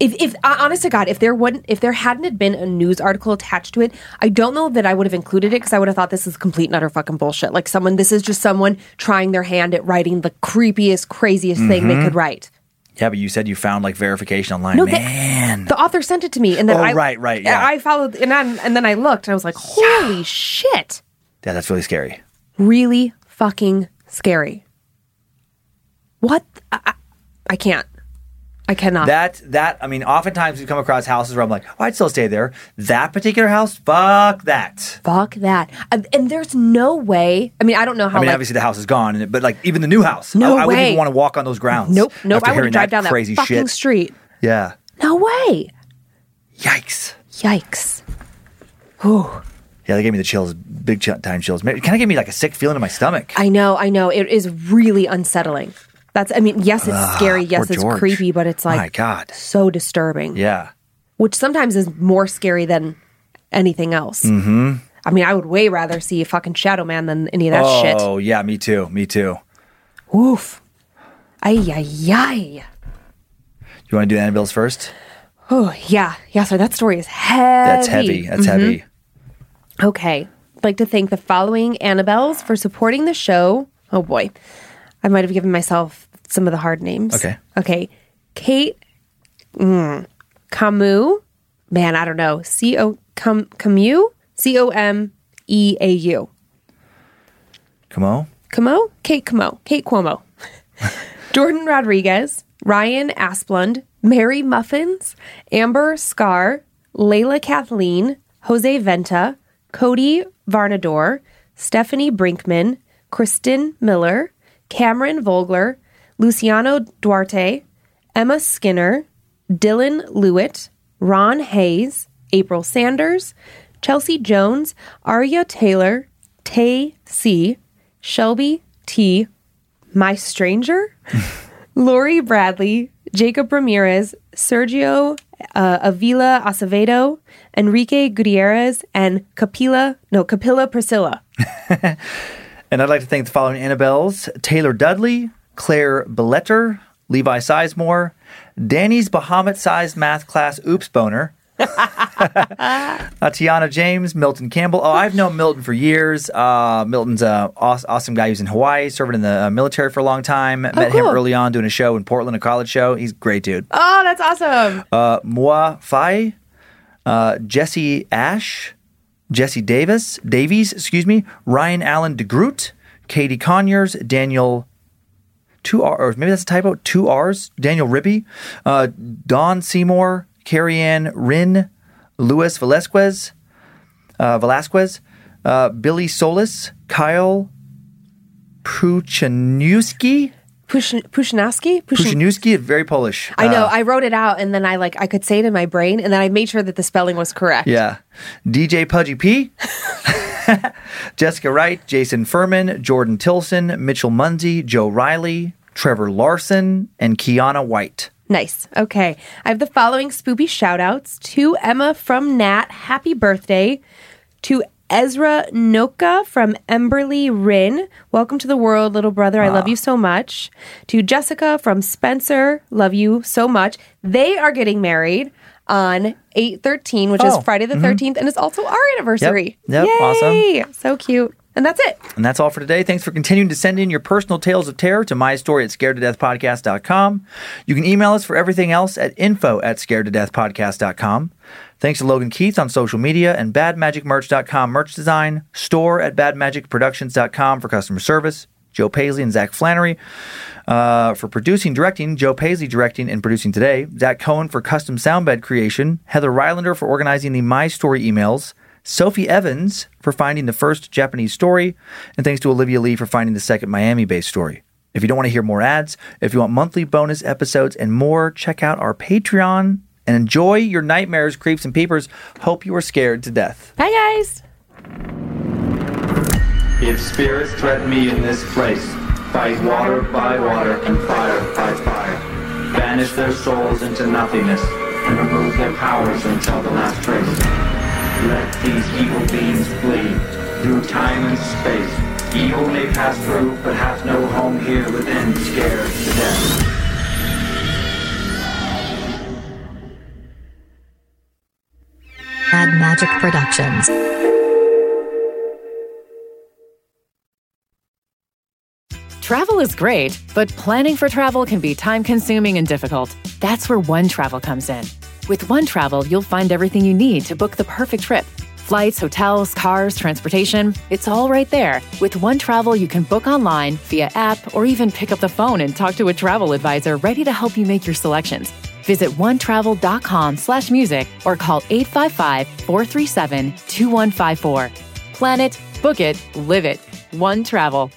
Speaker 3: If, if uh, honest to God, if there wouldn't, if there hadn't had been a news article attached to it, I don't know that I would have included it because I would have thought this is complete and utter fucking bullshit. Like someone, this is just someone trying their hand at writing the creepiest, craziest thing
Speaker 2: Mm-hmm.
Speaker 3: they could write.
Speaker 2: Yeah, but you said you found like verification online.
Speaker 3: No,
Speaker 2: Man.
Speaker 3: The author sent it to me, and then
Speaker 2: Oh,
Speaker 3: I
Speaker 2: right, right, yeah.
Speaker 3: I followed, and then and then I looked, and I was like, holy shit,
Speaker 2: yeah, that's really scary.
Speaker 3: really fucking scary. What? I, I, I can't. I cannot.
Speaker 2: That that I mean, oftentimes we come across houses where I'm like, oh, I'd still stay there. That particular house, fuck that.
Speaker 3: Fuck that. And, and there's no way. I mean, I don't know how.
Speaker 2: I mean,
Speaker 3: like,
Speaker 2: obviously the house is gone, but like even the new house,
Speaker 3: No
Speaker 2: I, I wouldn't even want to walk on those grounds.
Speaker 3: Nope, nope. I would drive down that
Speaker 2: crazy
Speaker 3: fucking
Speaker 2: shit.
Speaker 3: street.
Speaker 2: Yeah,
Speaker 3: No way.
Speaker 2: yikes.
Speaker 3: Yikes. Whew.
Speaker 2: Yeah, they gave me the chills, big time chills. It kind of gave me like a sick feeling in my stomach.
Speaker 3: I know, I know. It is really unsettling. That's, I mean, yes, it's scary. Yes,
Speaker 2: Ah,
Speaker 3: it's
Speaker 2: George.
Speaker 3: creepy, but it's like, my
Speaker 2: God.
Speaker 3: so disturbing.
Speaker 2: Yeah,
Speaker 3: Which sometimes is more scary than anything else. Mm-hmm. I mean, I would way rather see a fucking Shadow Man than any of that shit.
Speaker 2: Oh yeah, me too. Me too.
Speaker 3: Oof. Ay, ay, ay.
Speaker 2: You want to do Annabelle's first?
Speaker 3: Oh, yeah. Yeah, so that story is heavy.
Speaker 2: That's heavy. That's heavy.
Speaker 3: Okay. I'd like to thank the following Annabelles for supporting the show. Oh boy. I might have given myself some of the hard names.
Speaker 2: Okay.
Speaker 3: Okay. Kate mm, Camus. Man, I don't know. C O Cam Camus? C O M E A U.
Speaker 2: Come on.
Speaker 3: Camo? Kate Camo. Kate Cuomo. Jordan Rodriguez, Ryan Asplund, Mary Muffins, Amber Scar, Layla Kathleen, Jose Venta, Cody Varnador, Stephanie Brinkman, Kristen Miller, Cameron Vogler, Luciano Duarte, Emma Skinner, Dylan Lewitt, Ron Hayes, April Sanders, Chelsea Jones, Arya Taylor, Tay C, Shelby T, My Stranger, Lori Bradley, Jacob Ramirez, Sergio uh, Avila Acevedo, Enrique Gutierrez, and Capilla, no, Capilla Priscilla.
Speaker 2: And I'd like to thank the following Annabelles Taylor Dudley, Claire Belletter, Levi Sizemore, Danny's Bahamut sized math class Oops Boner, uh, Tiana James, Milton Campbell. Oh, I've known Milton for years. Uh, Milton's an aw- awesome guy who's in Hawaii, serving in the uh, military for a long time. Met him
Speaker 3: cool.
Speaker 2: early on doing a show in Portland, a college show. He's a great dude.
Speaker 3: Oh, that's awesome.
Speaker 2: Uh, Moi Fai, uh, Jesse Ash, Jesse Davis, Davies, excuse me, Ryan Allen DeGroot, Katie Conyers, Daniel, two R, or maybe that's a typo, two R's, Daniel Ribby, uh, Don Seymour, Carrie Ann Rin, Luis Velasquez, uh, Velasquez, uh, Billy Solis, Kyle Puchanowski,
Speaker 3: Push-
Speaker 2: Puchanowski, very Polish.
Speaker 3: I know.
Speaker 2: Uh,
Speaker 3: I wrote it out and then I like I could say it in my brain and then I made sure that the spelling was correct.
Speaker 2: Yeah. DJ Pudgy P. Jessica Wright, Jason Furman, Jordan Tilson, Mitchell Munsey, Joe Riley, Trevor Larson, and Kiana White.
Speaker 3: Nice. Okay. I have the following spoopy shout outs to Emma from Nat. Happy birthday. To Ezra Noka from Emberly Rin. Welcome to the world, little brother. I love ah. you so much. To Jessica from Spencer. Love you so much. They are getting married on 813, which
Speaker 2: Oh,
Speaker 3: is Friday the mm-hmm. 13th, and it's also our anniversary.
Speaker 2: Yep,
Speaker 3: Yay! So cute. And that's it.
Speaker 2: And that's all for today. Thanks for continuing to send in your personal tales of terror to my story at scaredtodeathpodcast.com. You can email us for everything else at info at scaredtodeathpodcast.com. Thanks to Logan Keith on social media and badmagicmerch.com merch design, store at badmagicproductions.com for customer service. Joe Paisley and Zach Flannery uh, for producing, directing, Joe Paisley directing and producing today, Zach Cohen for custom soundbed creation, Heather Rylander for organizing the My Story emails, Sophie Evans for finding the first Japanese story, and thanks to Olivia Lee for finding the second Miami based story. If you don't want to hear more ads, if you want monthly bonus episodes and more, check out our Patreon and enjoy your nightmares, creeps, and peepers. Hope you are scared to death.
Speaker 3: Bye, guys.
Speaker 1: If spirits threaten me in this place, fight water by water and fire by fire. Banish their souls into nothingness and remove their powers until the last trace. Let these evil beings flee through time and space. Evil may pass through, but hath no home here within, scared to death.
Speaker 6: Bad Magic Productions.
Speaker 4: Travel is great, but planning for travel can be time consuming and difficult. That's where One Travel comes in. With One Travel, you'll find everything you need to book the perfect trip. Flights, hotels, cars, transportation, it's all right there. With One Travel, you can book online, via app, or even pick up the phone and talk to a travel advisor ready to help you make your selections. Visit onetravel.com slash music or call 855-437-2154. Plan it, book it, live it. One Travel.